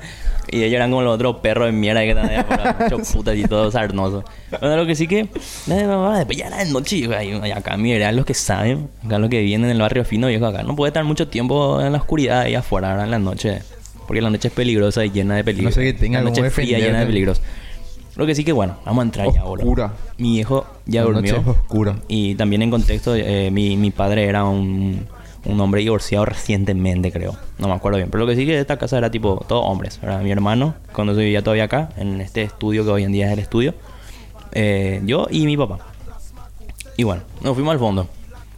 Speaker 1: Y ellos eran como los otros perros de mierda que están allá muchos putas y todo sarnoso. Bueno, lo que sí que, después ya era de noche, y acá mi vereda, los que saben, acá los que vienen en el barrio fino, viejo, acá no puede estar mucho tiempo en la oscuridad ahí afuera, ahora en la noche. Porque la noche es peligrosa y llena de peligros.
Speaker 2: No sé que tenga
Speaker 1: La noche es fría, llena de peligros. Lo que sí que, bueno, vamos a entrar ya, boludo.
Speaker 2: Oscura.
Speaker 1: Mi viejo ya
Speaker 2: La
Speaker 1: durmió.
Speaker 2: noche es oscura.
Speaker 1: Y también en contexto, eh, mi, mi padre era un, un hombre divorciado recientemente, creo. No me acuerdo bien. Pero lo que sí que esta casa era tipo todos hombres. Era mi hermano, cuando se vivía todavía acá, en este estudio que hoy en día es el estudio. eh, yo y mi papá. Y bueno, nos fuimos al fondo.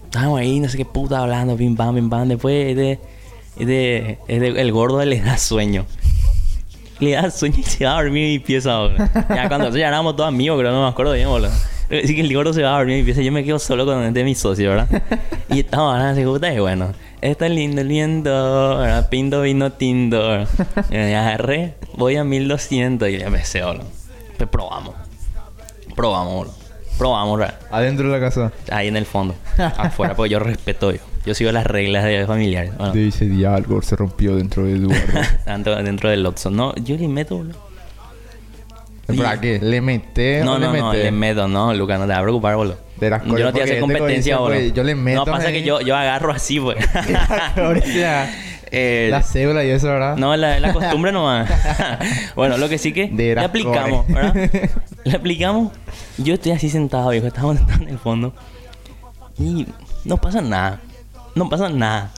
Speaker 1: Estábamos ahí, no sé qué puta hablando, pim pam, pim pam. Después de, de, de- el gordo le da sueño. Le da sueño y se va a dormir en mi pieza. Ya cuando ya éramos todos amigos, creo, no me acuerdo bien, boludo. (laughs) Así que el gordo se va a dormir en mi pieza. Yo me quedo solo con este mi socio, ¿verdad? (laughs) Y estamos hablando así, puta, y bueno. Está lindo el viento, ¿verdad? Pinto vino tinto, ¿verdad? Y me agarré, voy a 1200 y le empecé, boludo. Pues probamos. Probamos, boludo. Probamos, ¿verdad?
Speaker 2: Adentro de la casa.
Speaker 1: Ahí en el fondo. (laughs) Afuera, porque yo respeto yo. Yo sigo las reglas de familiares. Bueno,
Speaker 2: Dice, día algo se rompió dentro de Eduardo.
Speaker 1: tanto dentro del Oxxo. No, yo le meto, boludo.
Speaker 2: ¿Para qué? ¿Le metés
Speaker 1: No,
Speaker 2: o
Speaker 1: no,
Speaker 2: le
Speaker 1: no,
Speaker 2: metés?
Speaker 1: le meto, no, Lucas, no te vas a preocupar, boludo.
Speaker 2: De las
Speaker 1: Yo no te voy a hacer competencia, boludo.
Speaker 2: pues, yo le meto
Speaker 1: No, pasa
Speaker 2: ahí.
Speaker 1: que yo, yo agarro así, pues. (laughs) (laughs) Eh,
Speaker 2: la cédula y eso, ¿verdad?
Speaker 1: No, la, la costumbre nomás. (laughs) bueno, lo que sí que
Speaker 2: De
Speaker 1: le aplicamos. ¿verdad? Le aplicamos. Yo estoy así sentado, viejo. Estamos sentados en el fondo. Y no pasa nada. No pasa nada.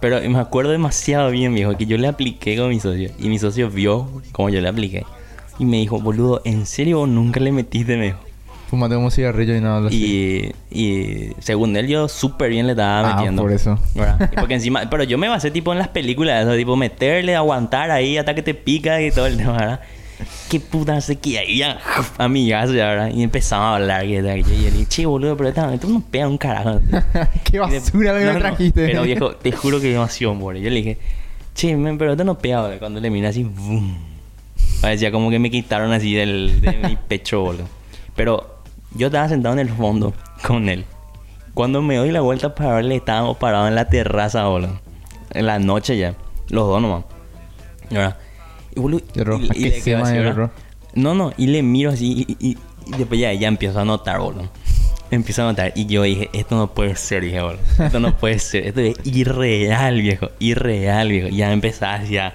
Speaker 1: Pero me acuerdo demasiado bien, viejo, que yo le apliqué con mi socio. Y mi socio vio como yo le apliqué. Y me dijo, boludo, ¿en serio vos nunca le metiste? Me dijo.
Speaker 2: Fumate un cigarrillo y nada. lo
Speaker 1: Y, y según él, yo súper bien le estaba
Speaker 2: Ah,
Speaker 1: metiendo.
Speaker 2: por eso.
Speaker 1: ¿verdad? Y (laughs) Porque encima, pero yo me basé tipo en las películas, eso, tipo meterle, aguantar ahí hasta que te pica y todo el tema, ¿verdad? Qué puta sé que ahí ya, (laughs) amigazo ya, ¿verdad? Y empezamos a hablar y, y yo le dije, che, boludo, pero esto, esto no pega un carajo. (laughs)
Speaker 2: Qué
Speaker 1: Y de-
Speaker 2: basura que
Speaker 1: No,
Speaker 2: me
Speaker 1: no,
Speaker 2: trajiste.
Speaker 1: Pero viejo, te juro que demasiado, boludo. Yo le dije, che, men, pero esto no pega, boludo. Cuando le miré así, boom. Parecía como que me quitaron así del, de mi (laughs) pecho, boludo. Pero yo estaba sentado en el fondo con él. Cuando me doy la vuelta para verle, estábamos parados en la terraza, boludo. En la noche ya. Los dos nomás. Y, boludo, y- y (laughs)
Speaker 2: ¿Qué
Speaker 1: le quedo así. No, no, y le miro así y, y- y después ya, ya empiezo a notar, boludo. Empiezo a notar y yo dije, esto no puede ser, dije, boludo. Esto no puede ser, esto es irreal, viejo, irreal, viejo. Ya empezaba ya,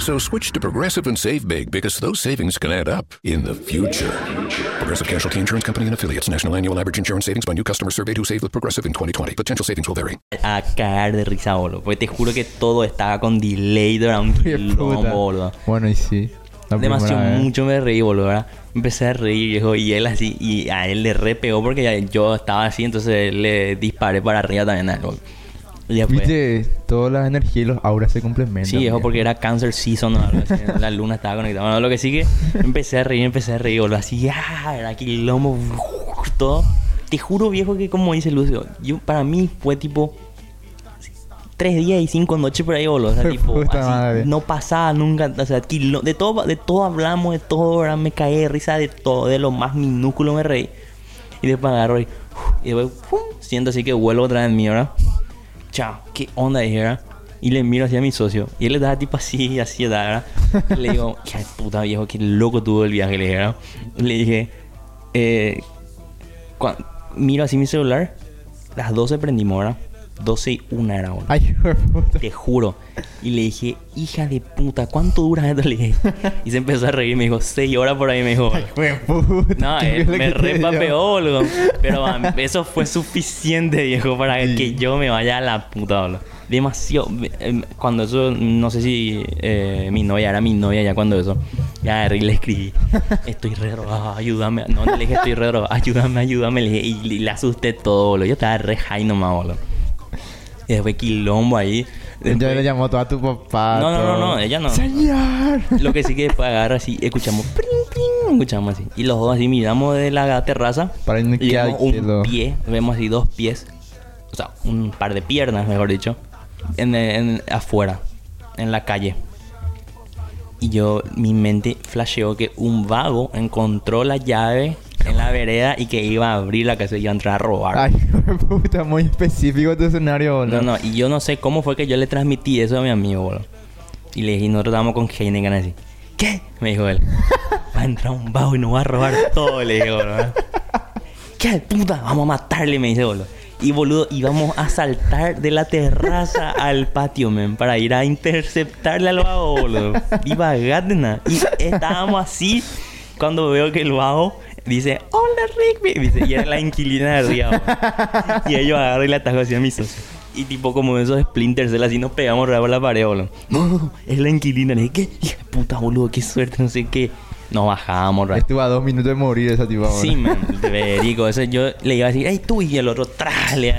Speaker 5: So switch to Progressive and save big because those savings can add up in the future. Progressive Casualty Insurance Company and affiliates. National annual average insurance savings by new customers surveyed who saved with Progressive in 2020. Potential savings will vary.
Speaker 1: a cagar de risa, boludo. Porque te juro que todo estaba con delay, era un quilombo, boludo.
Speaker 2: Bueno, y sí.
Speaker 1: Demasiado
Speaker 2: vez.
Speaker 1: mucho me reí, boludo, ¿verdad? Empecé a reír, viejo, y él así, y a él le re pegó porque yo estaba así, entonces le disparé para arriba también a él, boludo. Y después,
Speaker 2: Viste, todas las energías y los auras se complementan.
Speaker 1: sí, viejo. porque era Cancer Season o algo así, la luna estaba conectada. Bueno, lo que sí que (laughs) empecé a reír, empecé a reír, boludo, así, ah, era quilombo, todo. Te juro, viejo, que como dice Lucio, yo, para mí fue tipo tres días y cinco noches por ahí, boludo. O sea, (laughs) tipo, así, no pasaba nunca, o sea, kilo- de todo, de todo hablamos, de todo, ¿verdad? me caí de risa de todo, de lo más minúsculo me reí. Y después agarro y, y después, ¡fum! siento así que vuelvo otra vez en mí, ¿verdad? Chao, ¿qué onda dije, verdad? Y le miro hacia mi socio. Y él le da tipo así, así, ¿verdad? Le digo, qué puta viejo, qué loco tuvo el viaje, le dije, le dije, eh, miro así mi celular, las 12 prendimos, ¿verdad? 12 y 1 era, boludo.
Speaker 2: Ay, puta.
Speaker 1: Te juro. Y le dije, hija de puta, ¿cuánto dura esto? Le dije. Y se empezó a reír. Me dijo, 6 horas por ahí. Me dijo,
Speaker 2: de puta.
Speaker 1: no,
Speaker 2: ¿qué
Speaker 1: él
Speaker 2: lo
Speaker 1: me repapeó, boludo. Pero (laughs) mí, eso fue suficiente, viejo, para que yo me vaya a la puta, boludo. Demasiado. em, Cuando eso, no sé si eh, mi novia era mi novia ya cuando eso. Ya y le escribí, estoy re drogado, ayúdame. No, no le dije estoy re drogado, ayúdame, ayúdame. Le dije, y, y le asusté todo, boludo. Yo estaba re high nomás, boludo. Y después quilombo ahí. Después-
Speaker 2: le llamó a tu papá.
Speaker 1: No, no, no, no, ella no.
Speaker 2: Señor.
Speaker 1: Lo que sí que después agarra así, escuchamos, pring, pring, escuchamos así. Y los dos así miramos de la terraza.
Speaker 2: Para
Speaker 1: y vemos un pie, vemos así dos pies. O sea, un par de piernas, mejor dicho. En, en- afuera, en la calle. Y yo, mi mente flasheó que un vago encontró la llave en la vereda y que iba a abrir la casa y iba a entrar a robar.
Speaker 2: Ay, (laughs) puta, muy específico tu escenario, boludo.
Speaker 1: No, no, y yo no sé cómo fue que yo le transmití eso a mi amigo, boludo. Y le dije, y nosotros estábamos con Heineken así. ¿Qué? Me dijo él. (laughs) Va a entrar un vago y nos va a robar todo, le dije, boludo. ¿Qué puta? Vamos a matarle, me dice, boludo. Y boludo, íbamos a saltar de la terraza (laughs) al patio, men, para ir a interceptarle al vago, boludo. Viva Gatna. Y estábamos así cuando veo que el vago Dice, hola Rick. Dice, y era la inquilina de arriba. y ellos agarran y le atajo así a mi socio. Y tipo como esos splinters, él así nos pegamos rabo a la pared, boludo. No, no, no, es la inquilina. Le dije, ¿qué? Hija puta, boludo, qué suerte, no sé qué. Nos bajamos, rabo.
Speaker 2: Estuvo a dos minutos de morir esa tipa.
Speaker 1: Sí, man, verico. Eso yo le iba a decir, ¡ay tú! Y el otro, ¡tras! Le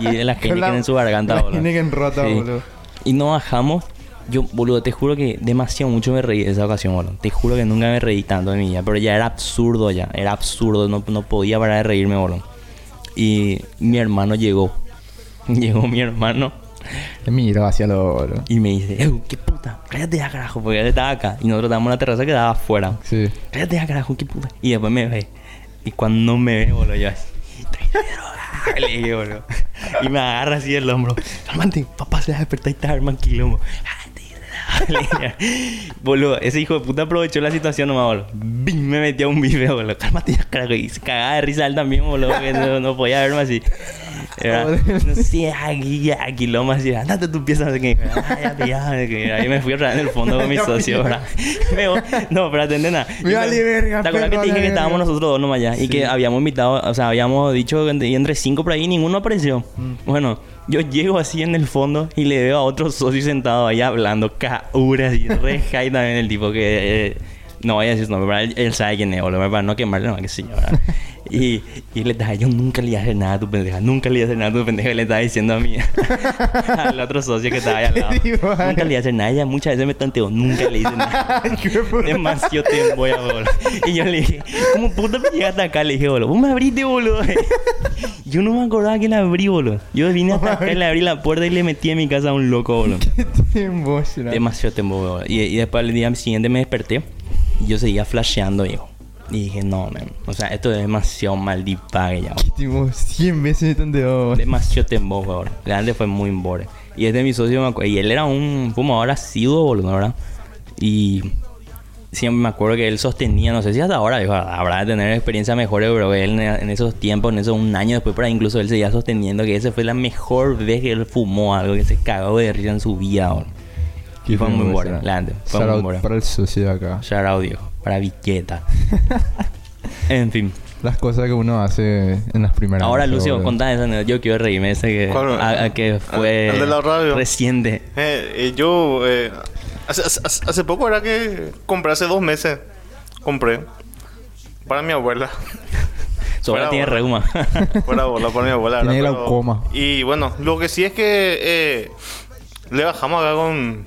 Speaker 1: y la (laughs) Heineken en su garganta,
Speaker 2: la
Speaker 1: boludo.
Speaker 2: Heineken rota,
Speaker 1: Sí.
Speaker 2: boludo.
Speaker 1: Y nos bajamos. Yo, boludo, te juro que demasiado mucho me reí de esa ocasión, boludo. Te juro que nunca me reí tanto en mi vida. Pero ya era absurdo ya. Era absurdo. No, no podía parar de reírme, boludo. Y mi hermano llegó. (laughs) Llegó mi hermano
Speaker 2: Te miró hacia lo, boludo.
Speaker 1: y me dice, ¡Eh, qué puta! Cállate ya, carajo. Porque él estaba acá. Y nosotros estábamos en la terraza que daba afuera.
Speaker 2: Sí.
Speaker 1: Cállate ya, carajo, qué puta. Y después me ve. Y cuando me ve, boludo, yo así. (laughs) Le dije, boludo. Y me agarra así el hombro. Calmante, papá se va a despertar y está armando quilombo. (laughs) Boludo, ese hijo de puta aprovechó la situación nomás, boludo. Bim, me metió un bife, boludo. Cálmate ya, carajo. Y se cagaba de risa él también, boludo. Que no, no podía verme así. Era, no sé, aquí, ya, quilombo así. Andate a tu pieza, no sé qué. Ah, ya, ya, ya, que Ahí me fui otra en el fondo con mi (laughs) socio, ¿verdad? (laughs) No, pero atende nada.
Speaker 2: Me verga,
Speaker 1: ¿Te acuerdas que te dije que estábamos nosotros dos nomás allá? Y que habíamos invitado, o sea, habíamos dicho y entre cinco por ahí ninguno apareció.
Speaker 2: Mm.
Speaker 1: Bueno, yo llego así en el fondo y le veo a otro socio sentado ahí hablando, caura y re (laughs) high también el tipo que... eh, no voy a decir nombre, pero él, él sabe quién es, boludo, para no quemarle, no, que señora. Y, y le estaba, yo nunca le iba a hacer nada a tu pendeja, nunca le iba a hacer nada a tu pendeja, y le estaba diciendo a mí, (laughs) al otro socio que estaba ahí al (laughs) lado. Nunca le iba a hacer nada, ella muchas veces me tanteó, nunca le hice nada. (laughs) Demasiado tiempo, boludo. Y yo le dije, ¿cómo puta me llegaste acá? Le dije, boludo, vos me abriste, boludo. Yo no me acordaba que la abrí, boludo. Yo vine hasta acá y le abrí la puerta y le metí en mi casa a un loco, boludo. Demasiado tiempo, boludo. Y, y después el día siguiente me desperté y yo seguía flasheando, hijo. Y dije, no, man. O sea, esto es demasiado maldipague ya. boludo.
Speaker 2: Tipo, 100 veces me tanteó.
Speaker 1: Demasiado tiempo, boludo. Realmente fue muy embore. Y este mi socio, me acuerdo. Y él era un fumador asiduo, boludo, ¿verdad? Y siempre me acuerdo que él sostenía, no sé si hasta ahora, dijo, habrá de tener experiencias mejores, pero él en, esos tiempos, en esos un año después, por ahí incluso él seguía sosteniendo que esa fue la mejor vez que él fumó algo, que se cagó de risa en su vida, boludo. Y fue muy bueno, adelante. Fue
Speaker 2: Shout
Speaker 1: muy
Speaker 2: out
Speaker 1: bueno.
Speaker 2: para el socio de acá.
Speaker 1: Shout out, viejo. Para Villeta. (laughs) en fin.
Speaker 2: Las cosas que uno hace en las primeras
Speaker 1: Ahora,
Speaker 2: veces,
Speaker 1: Lucio, contá esa. Yo quiero reírme. Ese que,
Speaker 3: ¿Cuál?
Speaker 1: a- a que fue
Speaker 3: ¿El de la radio?
Speaker 1: reciente.
Speaker 3: Eh, eh, yo eh, hace, hace- hace poco era que compré hace dos meses. Compré para mi abuela. (laughs)
Speaker 1: Sobra
Speaker 3: Fuera
Speaker 1: tiene reuma. (laughs)
Speaker 3: Fuera bola para mi abuela.
Speaker 2: Tiene glaucoma.
Speaker 3: Y bueno, lo que sí es que eh, le bajamos acá con,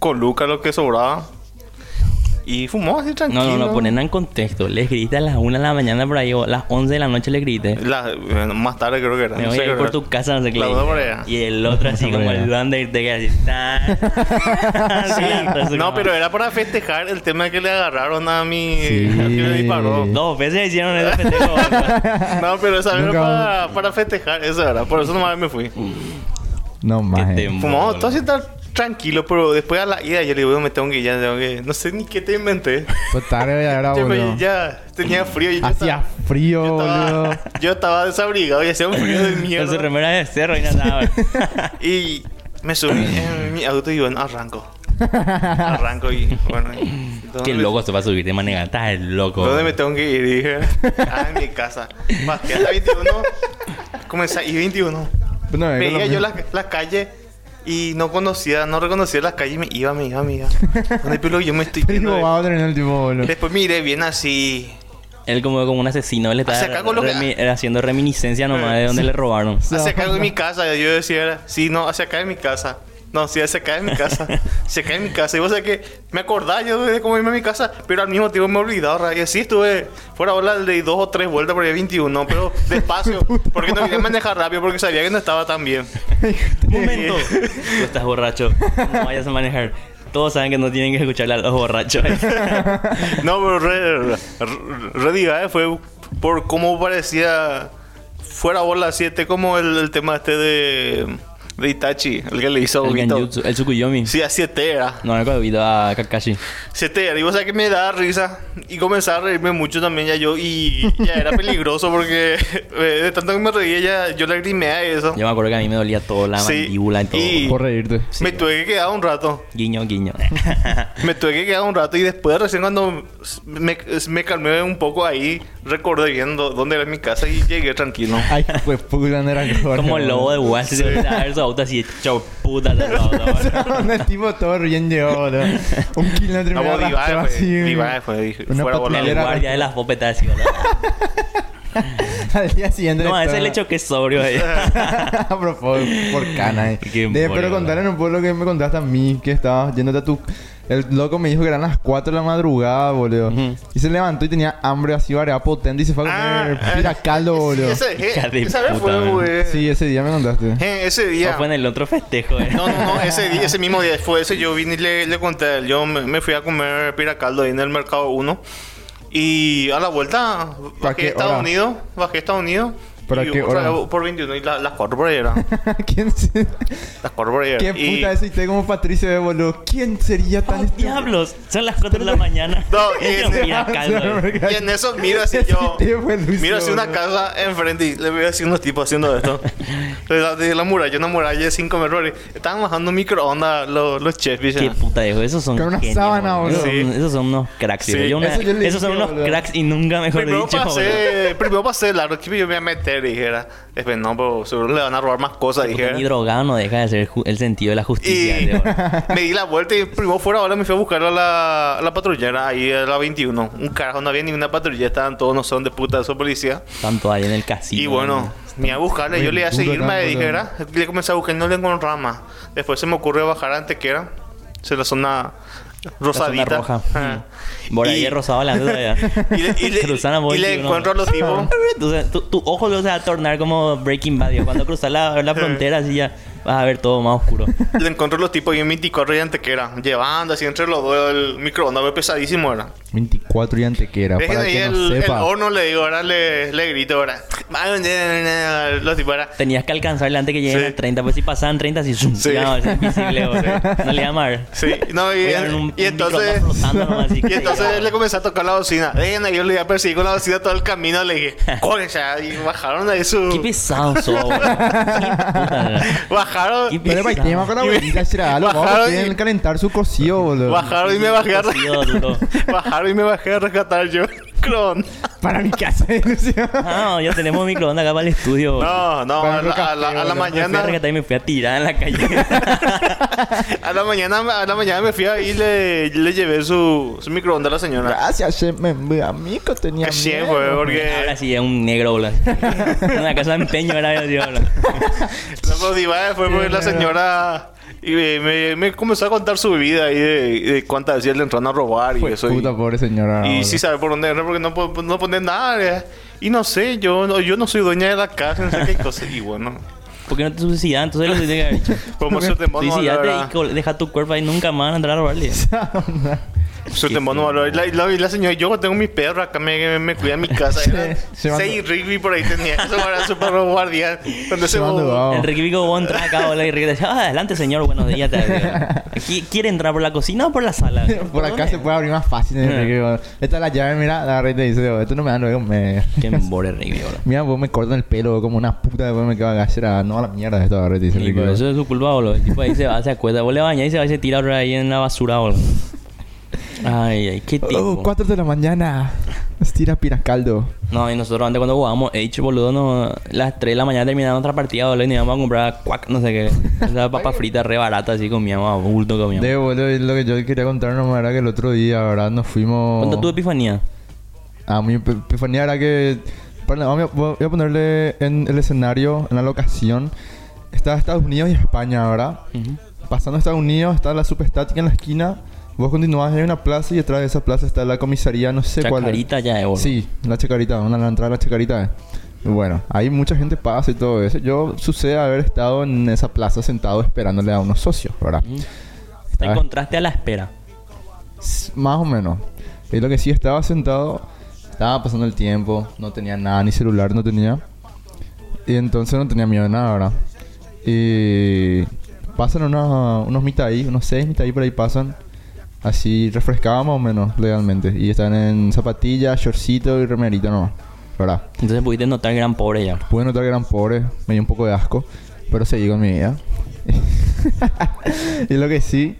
Speaker 3: con Luca lo que sobraba. Y fumó así
Speaker 1: no,
Speaker 3: tranquilo.
Speaker 1: no, no, ponen en contexto. Le grité a las 1 de la mañana por ahí, o a las 11 de la noche le grité.
Speaker 3: La- más tarde creo que era.
Speaker 1: Me
Speaker 3: no
Speaker 1: voy
Speaker 3: sé
Speaker 1: a ir por
Speaker 3: era.
Speaker 1: tu casa, no sé qué.
Speaker 3: La por allá.
Speaker 1: Y el otro así (laughs) como el Undertaker así. tan. (laughs)
Speaker 3: Sí, no, pero era para festejar el tema que le agarraron a mi. (laughs)
Speaker 2: Sí.
Speaker 3: me disparó.
Speaker 1: Dos veces hicieron ese pendejo.
Speaker 3: No, pero esa vez era para, para festejar, eso era. Por eso nomás me fui.
Speaker 2: No
Speaker 3: Fumamos
Speaker 1: boludo.
Speaker 3: todo así tan tranquilo, pero después a la ida yo le digo, me tengo que ir, ya tengo que. No sé ni qué te inventé.
Speaker 2: Pues tarde ya era, (laughs)
Speaker 3: Yo me-
Speaker 2: boludo.
Speaker 3: ya tenía frío y yo
Speaker 2: Hacía
Speaker 3: estaba,
Speaker 2: frío,
Speaker 3: yo
Speaker 2: boludo.
Speaker 3: estaba, (laughs) yo estaba desabrigado y hacía un frío de (laughs)
Speaker 1: Con su
Speaker 3: mierda.
Speaker 1: remera de cerro y nada.
Speaker 3: Y me subí en mi auto y bueno, arranco. Arranco y bueno. y- ¿dónde
Speaker 1: Qué
Speaker 3: me-
Speaker 1: loco se va a subir de manera. Estás loco.
Speaker 3: ¿Dónde me tengo que ir? Y dije, ah, en mi casa. Bajé a la 21. Comencé a ir 21.
Speaker 2: No, es
Speaker 3: Veía yo la, la calle y no conocía, no reconocía las calles y me iba, me iba, me iba. ¿Dónde pero yo me estoy (laughs)
Speaker 2: Digo,
Speaker 3: viendo?
Speaker 2: va a tener el tipo, boludo.
Speaker 3: Después miré bien así.
Speaker 1: Él como, como un asesino, él estaba
Speaker 3: Hacia acá con lo que-
Speaker 1: remi- haciendo reminiscencia nomás de donde le robaron. (laughs)
Speaker 3: Hacia acá de mi casa. Yo decía, sí, no, hacia acá de mi casa. No, sí, hacia acá de mi casa. Hacia acá de mi casa. Y vos sabés que me acordaba yo de cómo irme a mi casa, pero al mismo tiempo me olvidaba. Y así estuve fuera bola de dos o tres vueltas por ahí 21, pero despacio. (laughs) porque no quería manejar rápido porque sabía que no estaba tan bien. (laughs)
Speaker 1: momento. Tú estás borracho. No vayas a manejar. Todos saben que no tienen que escucharle a los borrachos. (laughs)
Speaker 3: No, pero re, re, eh, fue por cómo parecía fuera bola 7 como el, el tema este de, de Itachi, el que le hizo
Speaker 1: El
Speaker 3: Obito.
Speaker 1: Genjutsu, el Tsukuyomi.
Speaker 3: Sí, a 7 era.
Speaker 1: No, el Obito a Kakashi.
Speaker 3: 7 era. Y vos sabés que me daba risa. Y comenzaba a reírme mucho también ya yo. Y ya era peligroso porque (laughs) eh, de tanto que me reía ya yo lagrimé a eso.
Speaker 1: Yo me acuerdo que a mí me dolía todo, la
Speaker 3: Sí,
Speaker 1: mandíbula y todo.
Speaker 3: y-
Speaker 2: Por reírte.
Speaker 3: Me tuve que quedar un rato.
Speaker 1: Guiño, guiño. (laughs)
Speaker 3: Me tuve que quedar un rato y después recién cuando me, me calmé un poco ahí, recordé viendo dónde era mi casa y llegué tranquilo.
Speaker 2: Ay, pues puta, no era (laughs)
Speaker 1: Como el lobo de Wall Street. A auto así hecho puta de auto. boludo.
Speaker 2: el tipo todo llegó, boludo. Un kilómetro y
Speaker 3: No,
Speaker 2: arrastrado
Speaker 3: fue,
Speaker 2: así.
Speaker 3: Divae fue, fuera
Speaker 1: El
Speaker 3: volando.
Speaker 2: Era-
Speaker 1: guardia de las bopetas así, boludo. (laughs)
Speaker 2: Al día siguiente.
Speaker 1: No,
Speaker 2: estaba-
Speaker 1: le hecho que es sobrio ahí.
Speaker 2: Pero por, por cana, eh.
Speaker 1: Qué
Speaker 2: De- pero un poco lo que me contaste a mí, que estabas yéndote a tu... El loco me dijo que eran las 4 de la madrugada, boludo. Y se levantó y tenía hambre así, variada potente y se fue a comer
Speaker 3: Ah,
Speaker 2: pira (laughs) caldo, boludo.
Speaker 3: Ese,
Speaker 1: Hija de
Speaker 3: esa vez
Speaker 1: puta,
Speaker 3: fue, güey.
Speaker 2: Sí, ese día me contaste.
Speaker 3: Eh, ese
Speaker 1: O
Speaker 3: día.
Speaker 1: fue en el otro festejo, eh.
Speaker 3: No, no, no, ese, día, ese mismo día fue ese. Yo vine y le, le conté a él. Yo me, me fui a comer piracaldo ahí en el mercado 1. Y a la vuelta
Speaker 2: ¿Para
Speaker 3: bajé a Estados? Unidos. Bajé a Estados Unidos.
Speaker 2: ¿Para qué hora?
Speaker 3: vez Por 21 y la- las 4 por ahí era. (laughs)
Speaker 2: ¿Quién se-
Speaker 3: Las 4 por ahí era.
Speaker 2: ¿Qué
Speaker 3: Y-
Speaker 2: puta es usted como Patricio de boludo? ¿Quién sería tan
Speaker 1: ¡Oh,
Speaker 2: estúpido?
Speaker 1: diablos! Son las 4 de la mañana. (laughs)
Speaker 3: No, (laughs) y en-. Y en eso miro así yo. Miro así una casa enfrente y le veo así unos tipos haciendo esto. de, la, de la muralla, una muralla de 5 metros. Estaban bajando microondas los, los chefs.
Speaker 1: Qué puta viejo, esos son
Speaker 2: Con una
Speaker 1: genios,
Speaker 2: sábana,
Speaker 1: boludo. Son, esos son unos cracks,
Speaker 3: Sí.
Speaker 1: Yo una-
Speaker 2: Eso yo
Speaker 1: esos son
Speaker 2: dije,
Speaker 1: unos
Speaker 2: boludo.
Speaker 1: cracks y nunca mejor
Speaker 3: Primero
Speaker 1: dicho, boludo.
Speaker 3: pasé, primero pasé largo, que yo me voy meter, dijera. Después, no, pero seguro le van a robar más cosas,
Speaker 1: Porque
Speaker 3: dijera.
Speaker 1: ni drogado no deja de ser el sentido de la justicia.
Speaker 3: Y (laughs) me di la vuelta y primero fuera ahora me fui a buscar a la, a la patrullera ahí a la 21. Un carajo, no había ninguna patrulla, estaban todos, no son de puta esos policías.
Speaker 1: Están todavía en el casino.
Speaker 3: Y bueno, me iba a buscarle, yo le iba a
Speaker 2: Muy
Speaker 3: seguir,
Speaker 2: duro,
Speaker 3: me
Speaker 2: tan
Speaker 3: dije,
Speaker 2: duro.
Speaker 3: ¿verdad? Le comencé a buscar y no le encontraba más. Después se me ocurrió bajar a Antequera, se la zona rosadita.
Speaker 1: roja.
Speaker 3: Ajá.
Speaker 1: Por ahí
Speaker 3: Y-
Speaker 1: rosado la. (laughs)
Speaker 3: Y le, y le- y le
Speaker 1: 21.
Speaker 3: encuentro a los tipos. (laughs)
Speaker 1: Tu, tu ojo lo va a tornar como Breaking Bad. Cuando cruzas la, la (laughs) frontera, así ya vas a ver todo más oscuro.
Speaker 3: Le encontré a los tipos ahí en 24 y Antequera, llevando así entre los dos el microondas, fue pesadísimo era.
Speaker 2: 24 y antequera,
Speaker 3: Dejen
Speaker 2: para
Speaker 3: ahí
Speaker 2: que no
Speaker 3: el, el
Speaker 2: sepa.
Speaker 3: horno, le digo, ahora le, le grito, ahora. Los tipos ahora.
Speaker 1: Tenías que alcanzarle antes que lleguen
Speaker 3: Sí.
Speaker 1: a 30. Pues si pasaban 30, así... zoom,
Speaker 3: Sí.
Speaker 1: No, es invisible. (laughs) boludo. No le llama a ver.
Speaker 3: Sí, no, y,
Speaker 1: un-
Speaker 3: y
Speaker 1: un
Speaker 3: entonces.
Speaker 1: nomás, (laughs)
Speaker 3: y entonces le comencé a tocar la bocina. Dejen ahí, yo le iba a perseguir con la bocina todo el camino. Le dije, (laughs) cógense. Y bajaron ahí
Speaker 1: Qué
Speaker 3: su.
Speaker 1: pesado. Qué puta.
Speaker 3: Bajaron.
Speaker 1: Qué
Speaker 2: Pero
Speaker 1: pesado.
Speaker 2: tema con la los
Speaker 3: Bajaron
Speaker 2: tienen que calentar su cocido, boludo.
Speaker 3: Bajaron y me bajé a.
Speaker 1: Cocido, duro.
Speaker 3: Bajaron y me bajé a rescatar yo. (laughs) Cron.
Speaker 2: Para mi casa.
Speaker 1: Ah, ya tenemos microondas acá para el estudio.
Speaker 3: No, no, a la,
Speaker 2: café,
Speaker 3: a la- a la
Speaker 2: boludo.
Speaker 1: Me fui a
Speaker 3: mañana.
Speaker 1: me fui a tirar en la calle. (laughs) (laughs)
Speaker 3: A la mañana, a la mañana me fui ahí y le, le llevé su, su microondas a la señora.
Speaker 2: Gracias. Me, mi amigo tenía
Speaker 3: Que sí,
Speaker 2: miedo.
Speaker 3: fue,
Speaker 1: Ahora
Speaker 3: porque.
Speaker 1: sí es un negro, boludo. Una casa de empeño era yo, tío, boludo.
Speaker 3: La motivada fue porque la señora y me, me- me comenzó a contar su vida y de, de cuántas veces le entraron a robar y
Speaker 2: Fue
Speaker 3: eso. y-
Speaker 2: puta, pobre señora.
Speaker 3: y sí sabe por dónde entrar porque no, no pone nada. eh. Y no sé, yo no, yo no soy dueña de la casa, no sé qué cosa. Y bueno,
Speaker 1: ¿Por qué no te suicidas? Entonces lo que haber
Speaker 3: no
Speaker 1: Suicidate y deja tu cuerpo ahí nunca más van a entrar a robarle. (laughs)
Speaker 3: Su temor no valorar. Y la, la- señora, yo tengo mi perro acá, me, me cuida en mi casa. (laughs)
Speaker 2: Se
Speaker 3: seis Rigby por ahí tenía. Eso era su perro guardián. Cuando se.
Speaker 1: Enrique Vigo vos entras acá, boludo, y Enrique decía, ah, adelante señor, buenos días. Te ¿Quiere entrar por la cocina o por la sala? (laughs)
Speaker 2: Por acá se puede abrir más fácil. Boludo. Esta es la llave, mira. La red te dice, "Oh, esto no me da luego. Me... (laughs)
Speaker 1: Qué embore, Enrique, boludo.
Speaker 2: Mira, vos me cortan el pelo como una puta. Después me quedo agachera. No a la mierda esto, la red dice
Speaker 1: Y
Speaker 2: Enrique.
Speaker 1: por eso es su culpa, boludo. El tipo ahí se va, se acuesta, vos le bañas y se va y se tira ahí en la basura, boludo. Ay, ay, qué tipo.
Speaker 2: Oh, 4 de la mañana. Estira piracaldo.
Speaker 1: No, y nosotros antes cuando jugábamos H, boludo, no, las 3 de la mañana terminamos otra partida, boludo, y nos íbamos a comprar cuac, no sé qué. Esa (laughs) papa frita re barata, así comíamos a bulto, comíamos.
Speaker 2: De boludo, lo que yo quería contar nomás era que el otro día, ¿verdad? Nos fuimos.
Speaker 1: Cuenta tu epifanía.
Speaker 2: Ah, mi ep- epifanía era que. Perdón, voy a ponerle en el escenario, en la locación. Está Estados Unidos y España, ¿verdad?
Speaker 1: Ujú.
Speaker 2: Pasando a Estados Unidos está la subestática en la esquina. Vos continuás, hay una plaza y detrás de esa plaza está la comisaría, no sé cuál es.
Speaker 1: Chacarita ya boludo.
Speaker 2: Sí, la chacarita, una la entrada de la chacarita. Bueno, ahí mucha gente pasa y todo eso. Yo sucede haber estado en esa plaza sentado esperándole a unos socios, ¿verdad?
Speaker 1: Ujú. Te encontraste a la espera.
Speaker 2: Más o menos. Y lo que sí estaba sentado, estaba pasando el tiempo, no tenía nada, ni celular no tenía. Y entonces no tenía miedo de nada, ¿verdad? Y pasan unos, unos mitaí, unos seis mitaí por ahí pasan. Así refrescaban más o menos legalmente. Y están en zapatillas, shortcito y remerita nomás. ¿Verdad?
Speaker 1: Entonces pudiste notar que eran pobres ya.
Speaker 2: Pude notar que eran pobres, me dio un poco de asco, pero seguí con mi vida. (laughs) y lo que sí,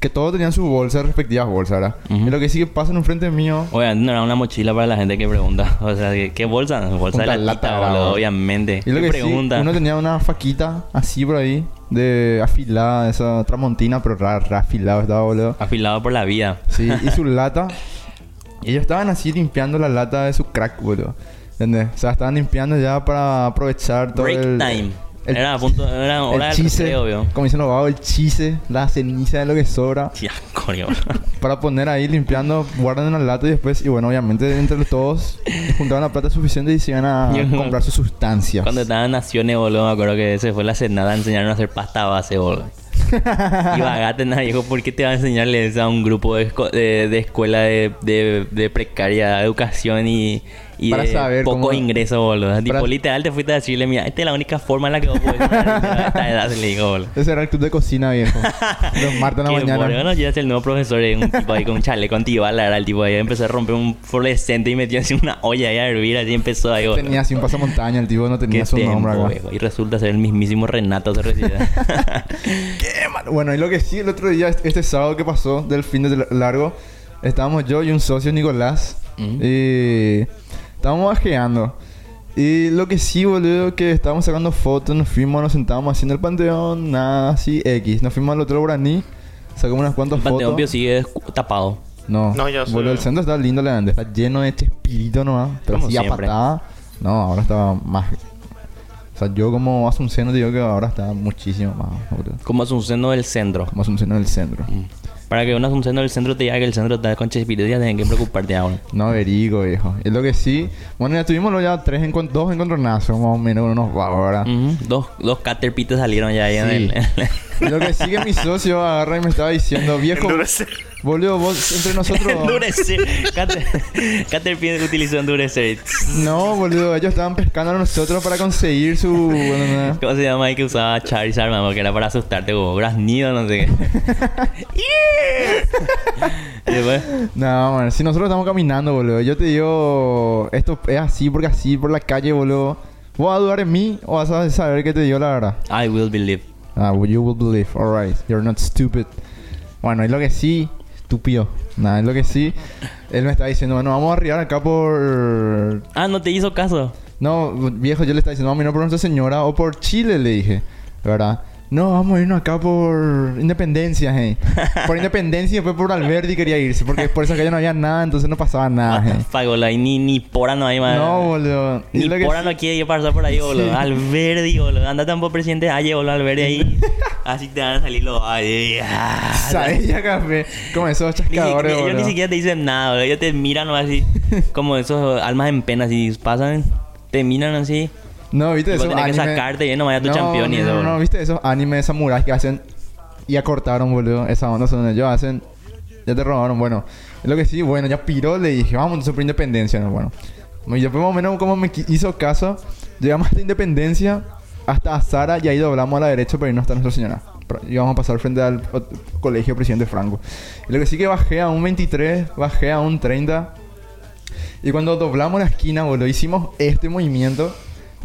Speaker 2: que todos tenían sus bolsas, respectivas bolsas, ¿verdad? Y lo que sí que pasan enfrente mío,
Speaker 1: Obviamente no era una mochila para la gente que pregunta. (laughs) O sea, ¿qué, bolsa? Bolsa de latita,
Speaker 2: lata,
Speaker 1: boludo,
Speaker 2: boludo.
Speaker 1: obviamente.
Speaker 2: y lo
Speaker 1: ¿Qué
Speaker 2: que sí,
Speaker 1: pregunta?
Speaker 2: uno tenía una faquita así por ahí, de afilada, esa tramontina, pero ra, ra afilado estaba, boludo.
Speaker 1: Afilado por la vida.
Speaker 2: Sí, y su (laughs) lata. Ellos estaban así limpiando la lata de su crack, boludo. ¿Entendés? O sea, estaban limpiando ya para aprovechar todo
Speaker 1: Break
Speaker 2: el...
Speaker 1: time.
Speaker 2: El-
Speaker 1: era a punto, era hora
Speaker 2: el
Speaker 1: del
Speaker 2: chise,
Speaker 1: recreo, vio.
Speaker 2: como dicen los el chise, la ceniza de lo que sobra. (laughs)
Speaker 1: Coño, (laughs)
Speaker 2: para poner ahí limpiando, guardan en la lata y después, y bueno, obviamente entre todos juntaban la plata suficiente y se iban a comprar sus sustancias.
Speaker 1: Cuando estaba en Naciones, boludo, me acuerdo que se fue la cenada, enseñaron a hacer pasta base, boludo. (laughs) Y Bagate nada dijo, ¿por qué te va a enseñarle eso a un grupo de, de, de escuela de, de, de precaria educación y, y
Speaker 2: Para
Speaker 1: de
Speaker 2: saber
Speaker 1: pocos
Speaker 2: cómo-
Speaker 1: ingresos, boludo? Tipo,
Speaker 2: para-
Speaker 1: literal te fuiste a decirle, mira, esta es la única forma en la que vos podés a esta edad, le dijo, boludo.
Speaker 2: Ese era el club de cocina, viejo. (laughs) Los martes en la mañana.
Speaker 1: bueno, ya es el nuevo profesor, eh, un tipo ahí con un chaleco antibala, era el tipo ahí, empezó a romper un fluorescente y metió así una olla ahí a hervir, así empezó ahí, boludo.
Speaker 2: Tenía así un pasamontaña, el tipo no tenía su nombre acá.
Speaker 1: viejo. Y resulta ser el mismísimo Renato Cerrecida. (laughs)
Speaker 2: Qué mal. Bueno, y lo que sí, el otro día, este sábado que pasó, del fin de largo, estábamos yo y un socio, Nicolás,
Speaker 1: Mm.
Speaker 2: y estábamos bajeando. Y lo que sí, boludo, que estábamos sacando fotos, nos fuimos, nos sentábamos así en el panteón, nada así, X. Nos fuimos al otro Guaraní, sacamos unas cuantas
Speaker 1: El Panteón
Speaker 2: fotos.
Speaker 1: Pío sigue tapado.
Speaker 2: No,
Speaker 3: No,
Speaker 2: boludo, el centro está lindo, Leandro. Está lleno de chespirito nomás. Pero
Speaker 1: Como
Speaker 2: a patada. No, ahora está más. O sea, yo como Asunción te digo que ahora está muchísimo más, boludo.
Speaker 1: Como Asunción del centro.
Speaker 2: Como Asunción en el centro.
Speaker 1: Para que un Asunción del centro te diga que el centro está con Chespirito, ya tienen que preocuparte ahora.
Speaker 2: No, verigo, viejo. Es lo que sí. Bueno, ya tuvimos ya tres encont- dos encontronazos, más o menos, unos vagos, ¿verdad?
Speaker 1: Ujú. Dos, dos caterpitos salieron ya ahí en el...
Speaker 2: Lo que sí que mi socio agarra y me estaba diciendo, viejo,
Speaker 3: Endurecer.
Speaker 2: boludo, vos entre nosotros. (laughs)
Speaker 1: endurecer. Cater, Caterpillar utilizó endurecer.
Speaker 2: no, boludo, ellos estaban pescando a nosotros para conseguir su. bueno,
Speaker 1: ¿Cómo se llama ahí que usaba Charizard, mamá? Que era para asustarte, como graznido, no sé qué. (laughs) después...
Speaker 2: No, man, si nosotros estamos caminando, boludo, yo te digo, esto es así porque así por la calle, boludo. ¿Vos vas a dudar en mí o vas a saber que te digo la verdad?
Speaker 1: I will believe.
Speaker 2: Ah, you will believe, alright, you're not stupid. Bueno, es lo que sí, estúpido. Nada, es lo que sí. Él me está diciendo, bueno, vamos a arribar acá por.
Speaker 1: Ah, no te hizo caso.
Speaker 2: No, viejo, yo le estaba diciendo, vamos a por Nuestra Señora o por Chile, le dije, ¿verdad? No, vamos a irnos acá por Independencia, hey. (laughs) Por Independencia y después por Alberdi quería irse, porque por esa calle no había nada, entonces no pasaba nada, hey. (laughs)
Speaker 1: Fagola, y ni, ni pora no hay más.
Speaker 2: No, boludo.
Speaker 1: Ni
Speaker 2: lo que
Speaker 1: pora
Speaker 2: sí-
Speaker 1: no quiere ir pasar por ahí, boludo.
Speaker 2: Sí.
Speaker 1: Alberdi, boludo. Anda tampoco presidente Aye, boludo, Alberdi ahí. (laughs) Así te van a salir los ay, ah,
Speaker 2: ¿Sabes? Ya café. Como esos
Speaker 1: Ni siquiera-
Speaker 2: chascadores,
Speaker 1: ellos ni siquiera te dicen nada, boludo. Ellos te miran o así. como esos almas en pena, así pasan, te miran así.
Speaker 2: No, ¿viste
Speaker 1: Tipo,
Speaker 2: esos
Speaker 1: tenés que
Speaker 2: anime-
Speaker 1: sacarte y no vaya tu
Speaker 2: no,
Speaker 1: campeón y
Speaker 2: no,
Speaker 1: eso,
Speaker 2: No, no. ¿viste esos animes de samuráis que hacen... Y acortaron, boludo. Esa onda son ellos hacen... Ya te robaron, bueno. Es lo que sí, bueno, ya piró, le dije, vamos por independencia, ¿no? Bueno. Y después más o menos como me hizo caso, llegamos hasta independencia, hasta Azara y ahí doblamos a la derecha para irnos hasta Nuestra Señora. Pero íbamos a pasar frente al colegio Presidente Franco. Y lo que sí que bajé a un 23, bajé a un 30. Y cuando doblamos la esquina, boludo, hicimos este movimiento.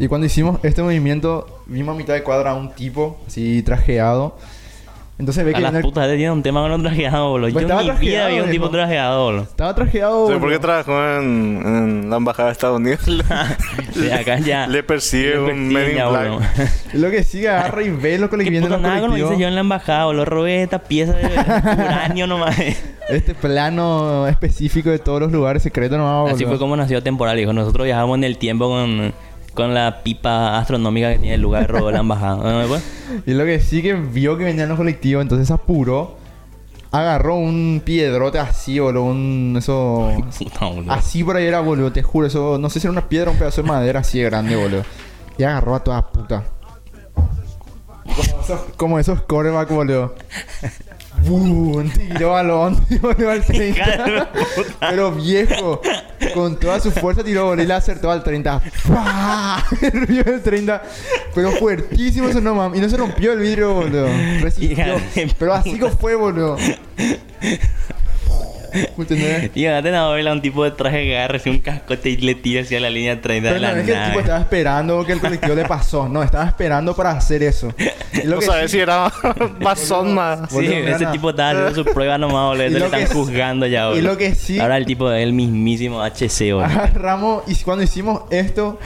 Speaker 2: Y cuando hicimos este movimiento, vimos a mitad de cuadra a un tipo, así trajeado. Entonces ve
Speaker 1: A
Speaker 2: que
Speaker 1: las
Speaker 2: el-
Speaker 1: putas te tienen un tema con un trajeado, boludo.
Speaker 2: Pues
Speaker 1: Yo
Speaker 2: estaba
Speaker 1: en mi vida
Speaker 2: trajeado,
Speaker 1: vi un tipo trajeado, boludo.
Speaker 2: estaba trajeado.
Speaker 3: ¿Sabes por qué
Speaker 2: boludo.
Speaker 3: trabajó en, en la embajada de Estados Unidos? (laughs)
Speaker 1: Sí, acá ya.
Speaker 3: Le persigue
Speaker 1: le
Speaker 3: un Men in Black.
Speaker 1: boludo. (laughs)
Speaker 2: Lo que sigue, agarra y ve lo que le (laughs)
Speaker 1: ¿Qué
Speaker 2: viene en los
Speaker 1: nada
Speaker 2: colectivos.
Speaker 1: hice yo en la embajada, boludo? Robé esta pieza de uranio nomás.
Speaker 2: Este plano específico de todos los lugares secretos no
Speaker 1: Así fue como nació Temporal, hijo. Nosotros viajamos en el tiempo con, con la pipa astronómica que tiene el lugar de robo de la embajada. Pues, (laughs)
Speaker 2: Y lo que sí que vio que venían los colectivos, entonces se apuró. Agarró un piedrote así, boludo. Un... Eso...
Speaker 1: puta, boludo.
Speaker 2: Así por ahí era, boludo. Te juro, eso... No sé si era una piedra o un pedazo de madera así de grande, boludo. Y agarró a toda puta. Como esos, como esos coreback, boludo. (laughs) ¡Bum! Tiró (laughs) al 30.
Speaker 1: Hija de puta.
Speaker 2: Pero viejo. Con toda su fuerza tiró boludo y le acertó al 30. ¡Pah! (laughs) El ruido del 30. Pero fuertísimo eso no mames. Y no se rompió el vidrio, boludo. Resistió. Pero así que fue, boludo. ¿Entendés?
Speaker 1: Y acá a verle a un tipo de traje que agarra un cascote y le tira hacia la línea 30
Speaker 2: Pero
Speaker 1: de
Speaker 2: no
Speaker 1: la
Speaker 2: es que el tipo estaba esperando que el colectivo le pasó. No, estaba esperando para hacer eso. Lo
Speaker 3: No
Speaker 2: que
Speaker 3: sabes
Speaker 2: sí-
Speaker 3: si era (laughs) masón más.
Speaker 1: Sí, ese tipo estaba haciendo su prueba nomás, boludo. (laughs)
Speaker 2: Lo
Speaker 1: están
Speaker 2: sí-
Speaker 1: juzgando ya, boludo.
Speaker 2: y lo que sí-
Speaker 1: Ahora el tipo es el mismísimo HC, (laughs) boludo.
Speaker 2: Agarramos y cuando hicimos esto,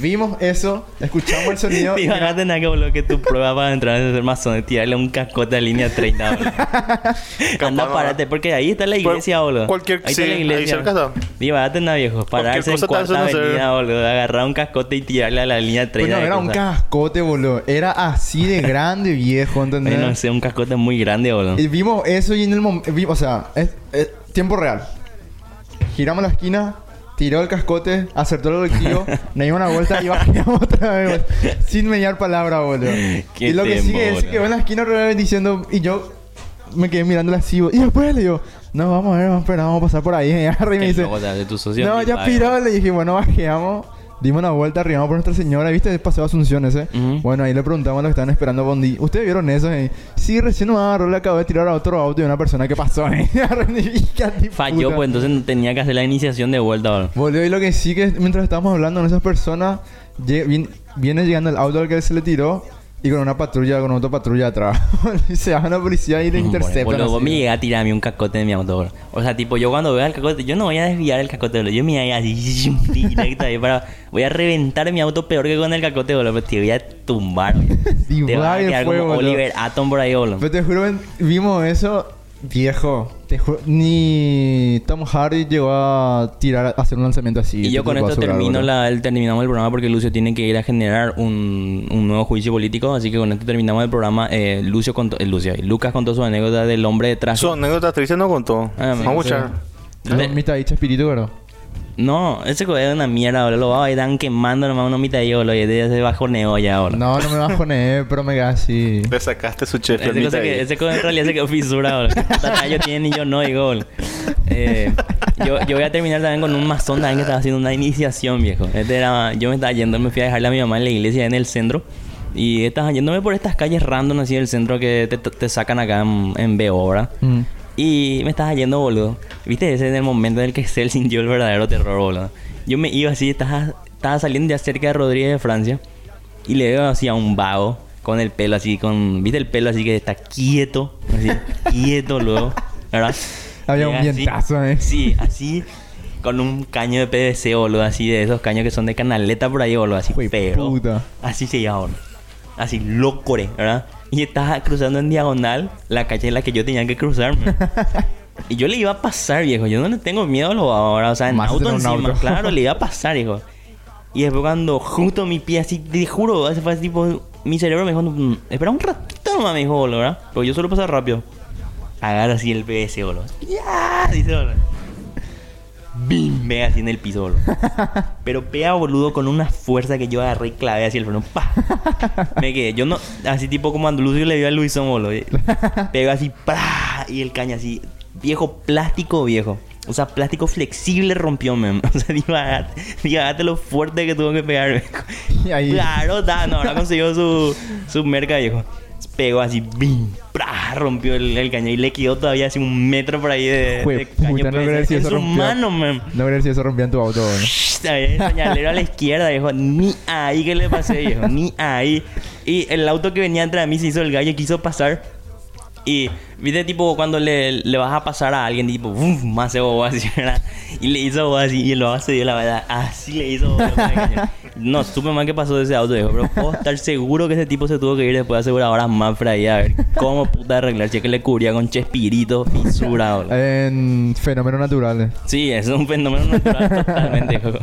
Speaker 2: vimos eso, escuchamos el sonido.
Speaker 1: Y
Speaker 2: y
Speaker 1: ahora tenés que, boludo, que tu prueba para entrar a ser masón es tirarle un cascote a línea 30, boludo. Anda,
Speaker 3: no.
Speaker 1: párate, porque ahí está la iglesia, boludo.
Speaker 3: cualquier-
Speaker 1: ahí está
Speaker 3: sí,
Speaker 1: la
Speaker 3: ahí
Speaker 1: iglesia.
Speaker 3: cerca está.
Speaker 1: Viejo. Pararse en cuarta avenida, boludo. Agarrar un cascote y tirarle a la línea 30.
Speaker 2: Pues no,
Speaker 1: de
Speaker 2: era un cascote, boludo. Era así de grande, viejo, ¿entendés?
Speaker 1: Ay, no sé, un cascote muy grande, boludo.
Speaker 2: Y vimos eso y en el momento... O sea, es, es tiempo real. Giramos la esquina, tiró el cascote, acertó el colectivo, (laughs) nos dimos una vuelta y bajamos (laughs) otra vez. Sin mediar palabra, boludo.
Speaker 1: Qué
Speaker 2: y lo que sigue es que va en la esquina diciendo... Y yo me quedé mirándola así. Y después le digo... No, vamos a ver, vamos a esperar, vamos a pasar por ahí. (laughs) Y agarra y me dice...
Speaker 1: de tu
Speaker 2: No, ya piró. Le dije, bueno, bajeamos. Dimos una vuelta, arribamos por Nuestra Señora. ¿Viste? Paseo Asunción ese.
Speaker 1: Ujú.
Speaker 2: Bueno, ahí le preguntamos a los que estaban esperando Bondi. ¿Ustedes vieron eso? Eh? Sí, recién nos agarró, le acabó de tirar a otro auto y una persona que pasó. Eh. Hija de
Speaker 1: Falló, pues entonces tenía que hacer la iniciación de vuelta, boludo.
Speaker 2: Boludo, y lo que sí que mientras estábamos hablando con esas personas, viene llegando el auto al que se le tiró y con una patrulla, con otra patrulla atrás. (laughs) y se baja una policía y le interceptan.
Speaker 1: Vos
Speaker 2: así.
Speaker 1: me llegas a tirar a mí un cascote de mi auto. O sea, tipo, yo cuando veo el cascote, yo no voy a desviar el cascote, boludo. Yo me voy a así (laughs) directo ahí para... Voy a reventar mi auto peor que con el cascote, boludo. Pero te voy a tumbar, (laughs) te vas a
Speaker 2: vaya
Speaker 1: quedar
Speaker 2: fue,
Speaker 1: como
Speaker 2: boludo.
Speaker 1: Oliver Atom por ahí, boludo.
Speaker 2: Pero te juro, vimos eso, viejo. Te ni Tom Hardy llegó a tirar, a hacer un lanzamiento así.
Speaker 1: Y yo con esto termino la, el, terminamos el programa porque Lucio tiene que ir a generar un, un nuevo juicio político. Así que con esto terminamos el programa. Eh, Lucio contó, eh, Lucio, Lucas contó su anécdota del hombre de traje.
Speaker 3: Su anécdota triste no contó.
Speaker 1: Ah, me-
Speaker 3: Vamos a
Speaker 1: sí.
Speaker 3: escuchar.
Speaker 2: Dicha espíritu, bro.
Speaker 1: No, ese coche es una mierda, boludo. Lo va a ir dan quemando nomás una mitad de boludo. Y se bajoneo ya, boludo.
Speaker 2: No, no me bajoné, pero me quedé así.
Speaker 3: Le sacaste su chef.
Speaker 1: Ese cosa que, ese cosa en realidad se quedó fisura, boludo. Tata, yo tiene y yo no, digo, boludo. Eh, yo, yo voy a terminar también con un masón también que estaba haciendo una iniciación, viejo. Este era, yo me estaba yendo, me fui a dejarle a mi mamá en la iglesia en el centro. Y estaba yéndome por estas calles random así del centro que te, te sacan acá en, en ¿verdad?
Speaker 2: Mm.
Speaker 1: Y me estaba yendo, boludo. ¿Viste? Ese es el momento en el que Cell (laughs) sintió el verdadero terror, boludo. Yo me iba así, estaba, estaba saliendo ya cerca de Rodríguez de Francia. Y le veo así a un vago con el pelo así, con... ¿Viste el pelo así que está quieto? Así, (laughs) quieto luego, ¿verdad?
Speaker 2: Había un vientazo, eh.
Speaker 1: Sí, así, con un caño de PVC, boludo, así de esos caños que son de canaleta por ahí, boludo, así,
Speaker 2: Jue
Speaker 1: pero...
Speaker 2: puta.
Speaker 1: Así se llama, boludo. Así, locure, ¿verdad? (laughs) Y estaba cruzando en diagonal la calle en la que yo tenía que cruzarme. (laughs) y yo le iba a pasar, viejo. Yo no le tengo miedo a los ahora, o sea, en
Speaker 2: Más
Speaker 1: auto encima.
Speaker 2: auto.
Speaker 1: Claro, le iba a (laughs) pasar, hijo. Y después cuando justo mi pie así, te juro, ese fue tipo, mi cerebro me dijo, "Mm, espera un ratito nomás, me dijo, boludo, ¿verdad? Pero yo solo pasar rápido. Agarra así el PVC, boludo. ¡Ya! Dice, boludo. ¡Bim! Pega así en el piso. (laughs) Pero pega, boludo, con una fuerza que yo agarré y clavé así el freno. ¡Pa! Me quedé. Yo no... Así tipo como Andalucía le dio a Luisón, boludo. (laughs) Pega así, ¡pra! Y el caña así... Viejo plástico, viejo. O sea, plástico flexible rompió. (laughs) O sea, dígate, dígate lo fuerte que tuvo que pegar, viejo.
Speaker 2: Y ahí-
Speaker 1: Claro, da, no, ahora consiguió su, su merca, viejo. Pegó así, ¡bim! ¡pra! Rompió el, el caño y le quedó todavía así un metro por ahí de,
Speaker 2: Jue
Speaker 1: de caño.
Speaker 2: puta, no creer si
Speaker 1: en
Speaker 2: eso
Speaker 1: su
Speaker 2: rompió.
Speaker 1: mano.
Speaker 2: No ver si eso rompía en tu auto.
Speaker 1: Ahí el señalero a la izquierda, viejo. Ni ahí que le pasé, viejo. Ni ahí. Y el auto que venía entre mí se hizo el gallo quiso pasar. Y, viste, tipo, cuando le, le vas a pasar a alguien, tipo, más se bobó así, ¿verdad? Y le hizo así, y el se dio la verdad. Así le hizo bobo (laughs) cañón. No, supe mal qué pasó de ese auto, viejo. Pero puedo estar seguro que ese tipo se tuvo que ir después de aseguradoras más para ahí a ver cómo puta arreglar. Si es que le cubría con chespirito, fisura, boludo.
Speaker 2: En fenómenos naturales.
Speaker 1: Sí, es un fenómeno natural totalmente, viejo.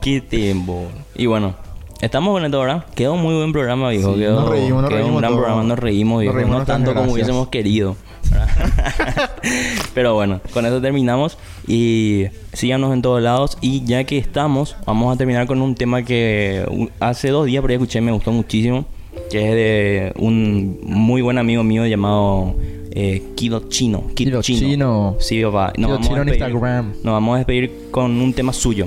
Speaker 1: Qué tiempo. Y bueno, estamos con esto ahora. Quedó un muy buen programa, viejo.
Speaker 2: Sí,
Speaker 1: quedó,
Speaker 2: nos reímos, nos
Speaker 1: quedó
Speaker 2: reímos
Speaker 1: un gran
Speaker 2: todo.
Speaker 1: programa, nos reímos,
Speaker 2: Nos
Speaker 1: viejo.
Speaker 2: reímos,
Speaker 1: no
Speaker 2: nos
Speaker 1: tanto como hubiésemos querido. (laughs) Pero bueno, con eso terminamos. Y síganos en todos lados. Y ya que estamos, vamos a terminar con un tema que hace dos días por ahí escuché, me gustó muchísimo. Que es de un muy buen amigo mío llamado Eh, Kido Chino.
Speaker 2: Kido Chino.
Speaker 1: Sí, papá. Nos
Speaker 2: Kido
Speaker 1: vamos,
Speaker 2: Chino
Speaker 1: a
Speaker 2: en
Speaker 1: despedir,
Speaker 2: Instagram.
Speaker 1: nos vamos a despedir con un tema suyo.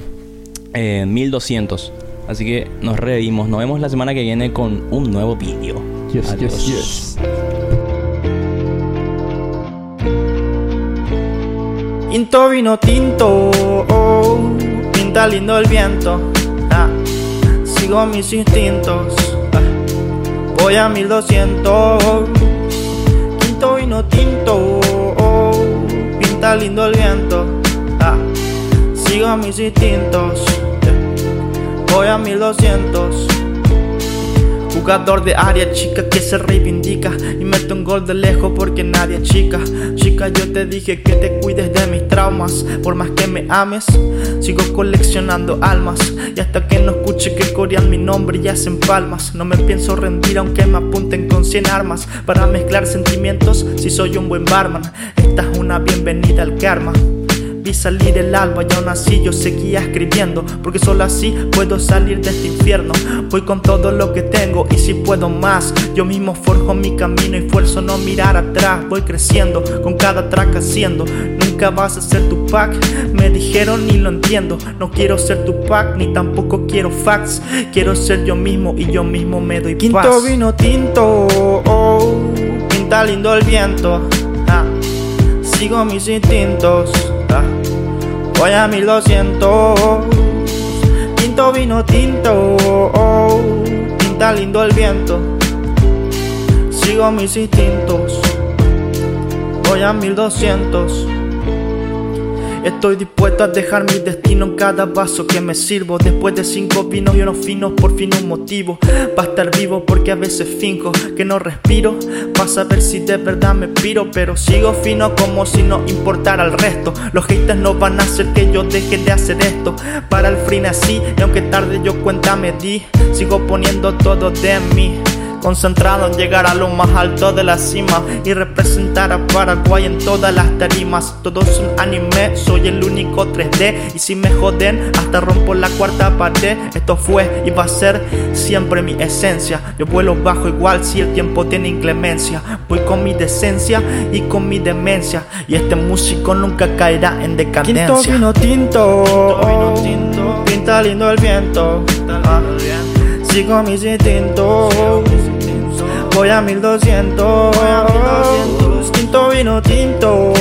Speaker 1: Eh, 1200. Así que nos revimos. Nos vemos la semana que viene con un nuevo vídeo.
Speaker 2: Yes,
Speaker 1: Adiós.
Speaker 2: yes, yes.
Speaker 6: Tinto vino tinto, oh, pinta lindo el viento. ah, sigo mis instintos, ah, voy a 1200. Tinto vino tinto, oh, pinta lindo el viento. ah, sigo mis instintos, voy a 1200. Jugador de área chica que se reivindica Y mete un gol de lejos porque nadie chica Yo te dije que te cuides de mis traumas. Por más que me ames Sigo coleccionando almas. Y hasta que no escuche que corean mi nombre y hacen palmas. No me pienso rendir aunque me apunten con 100 armas. Para mezclar sentimientos si soy un buen barman Esta es una bienvenida al karma Vi salir el alba y aún así yo seguía escribiendo Porque solo así puedo salir de este infierno. Voy con todo lo que tengo y si puedo más Yo mismo forjo mi camino y fuerzo no mirar atrás. Voy creciendo con cada track haciendo. Nunca vas a ser tu pack Me dijeron y lo entiendo. No quiero ser tu pack ni tampoco quiero fax. Quiero ser yo mismo y yo mismo me doy
Speaker 7: Quinto
Speaker 6: paz.
Speaker 7: vino
Speaker 6: tinto oh, Pinta lindo el viento. Ah, Sigo mis instintos Voy a 1200 Tinto vino tinto oh, Pinta lindo el viento. Sigo mis instintos. Voy a 1200 Estoy dispuesto a dejar mi destino en cada vaso que me sirvo. Después de cinco vinos y unos finos, por fin un motivo Para estar vivo porque a veces finjo que no respiro Vas a ver si de verdad me piro Pero sigo fino como si no importara el resto. Los haters no van a hacer que yo deje de hacer esto. Para el fin así, y aunque tarde yo cuenta me di Sigo poniendo todo de mí Concentrado en llegar a lo más alto de la cima y representar a Paraguay en todas las tarimas. Todo es un anime, soy el único 3D. Y si me joden, hasta rompo la cuarta pared. Esto fue y va a ser siempre mi esencia. Yo vuelo bajo igual si el tiempo tiene inclemencia. Voy con mi decencia y con mi demencia. Y este músico nunca caerá en decadencia.
Speaker 7: Quinto vino tinto,
Speaker 6: Quinto vino tinto. Pinta lindo el viento. Ah, Sigo mis instintos. Voy a 1200. Quinto vino tinto.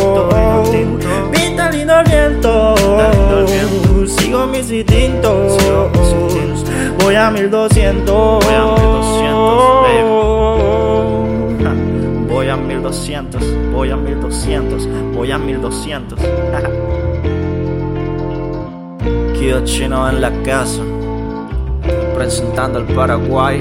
Speaker 6: Pinta lindo el viento. Sigo mis instintos. Voy a 1200. Voy a 1200. Voy a 1200. Voy a 1200. (laughs) Kido chino en la casa representando al Paraguay.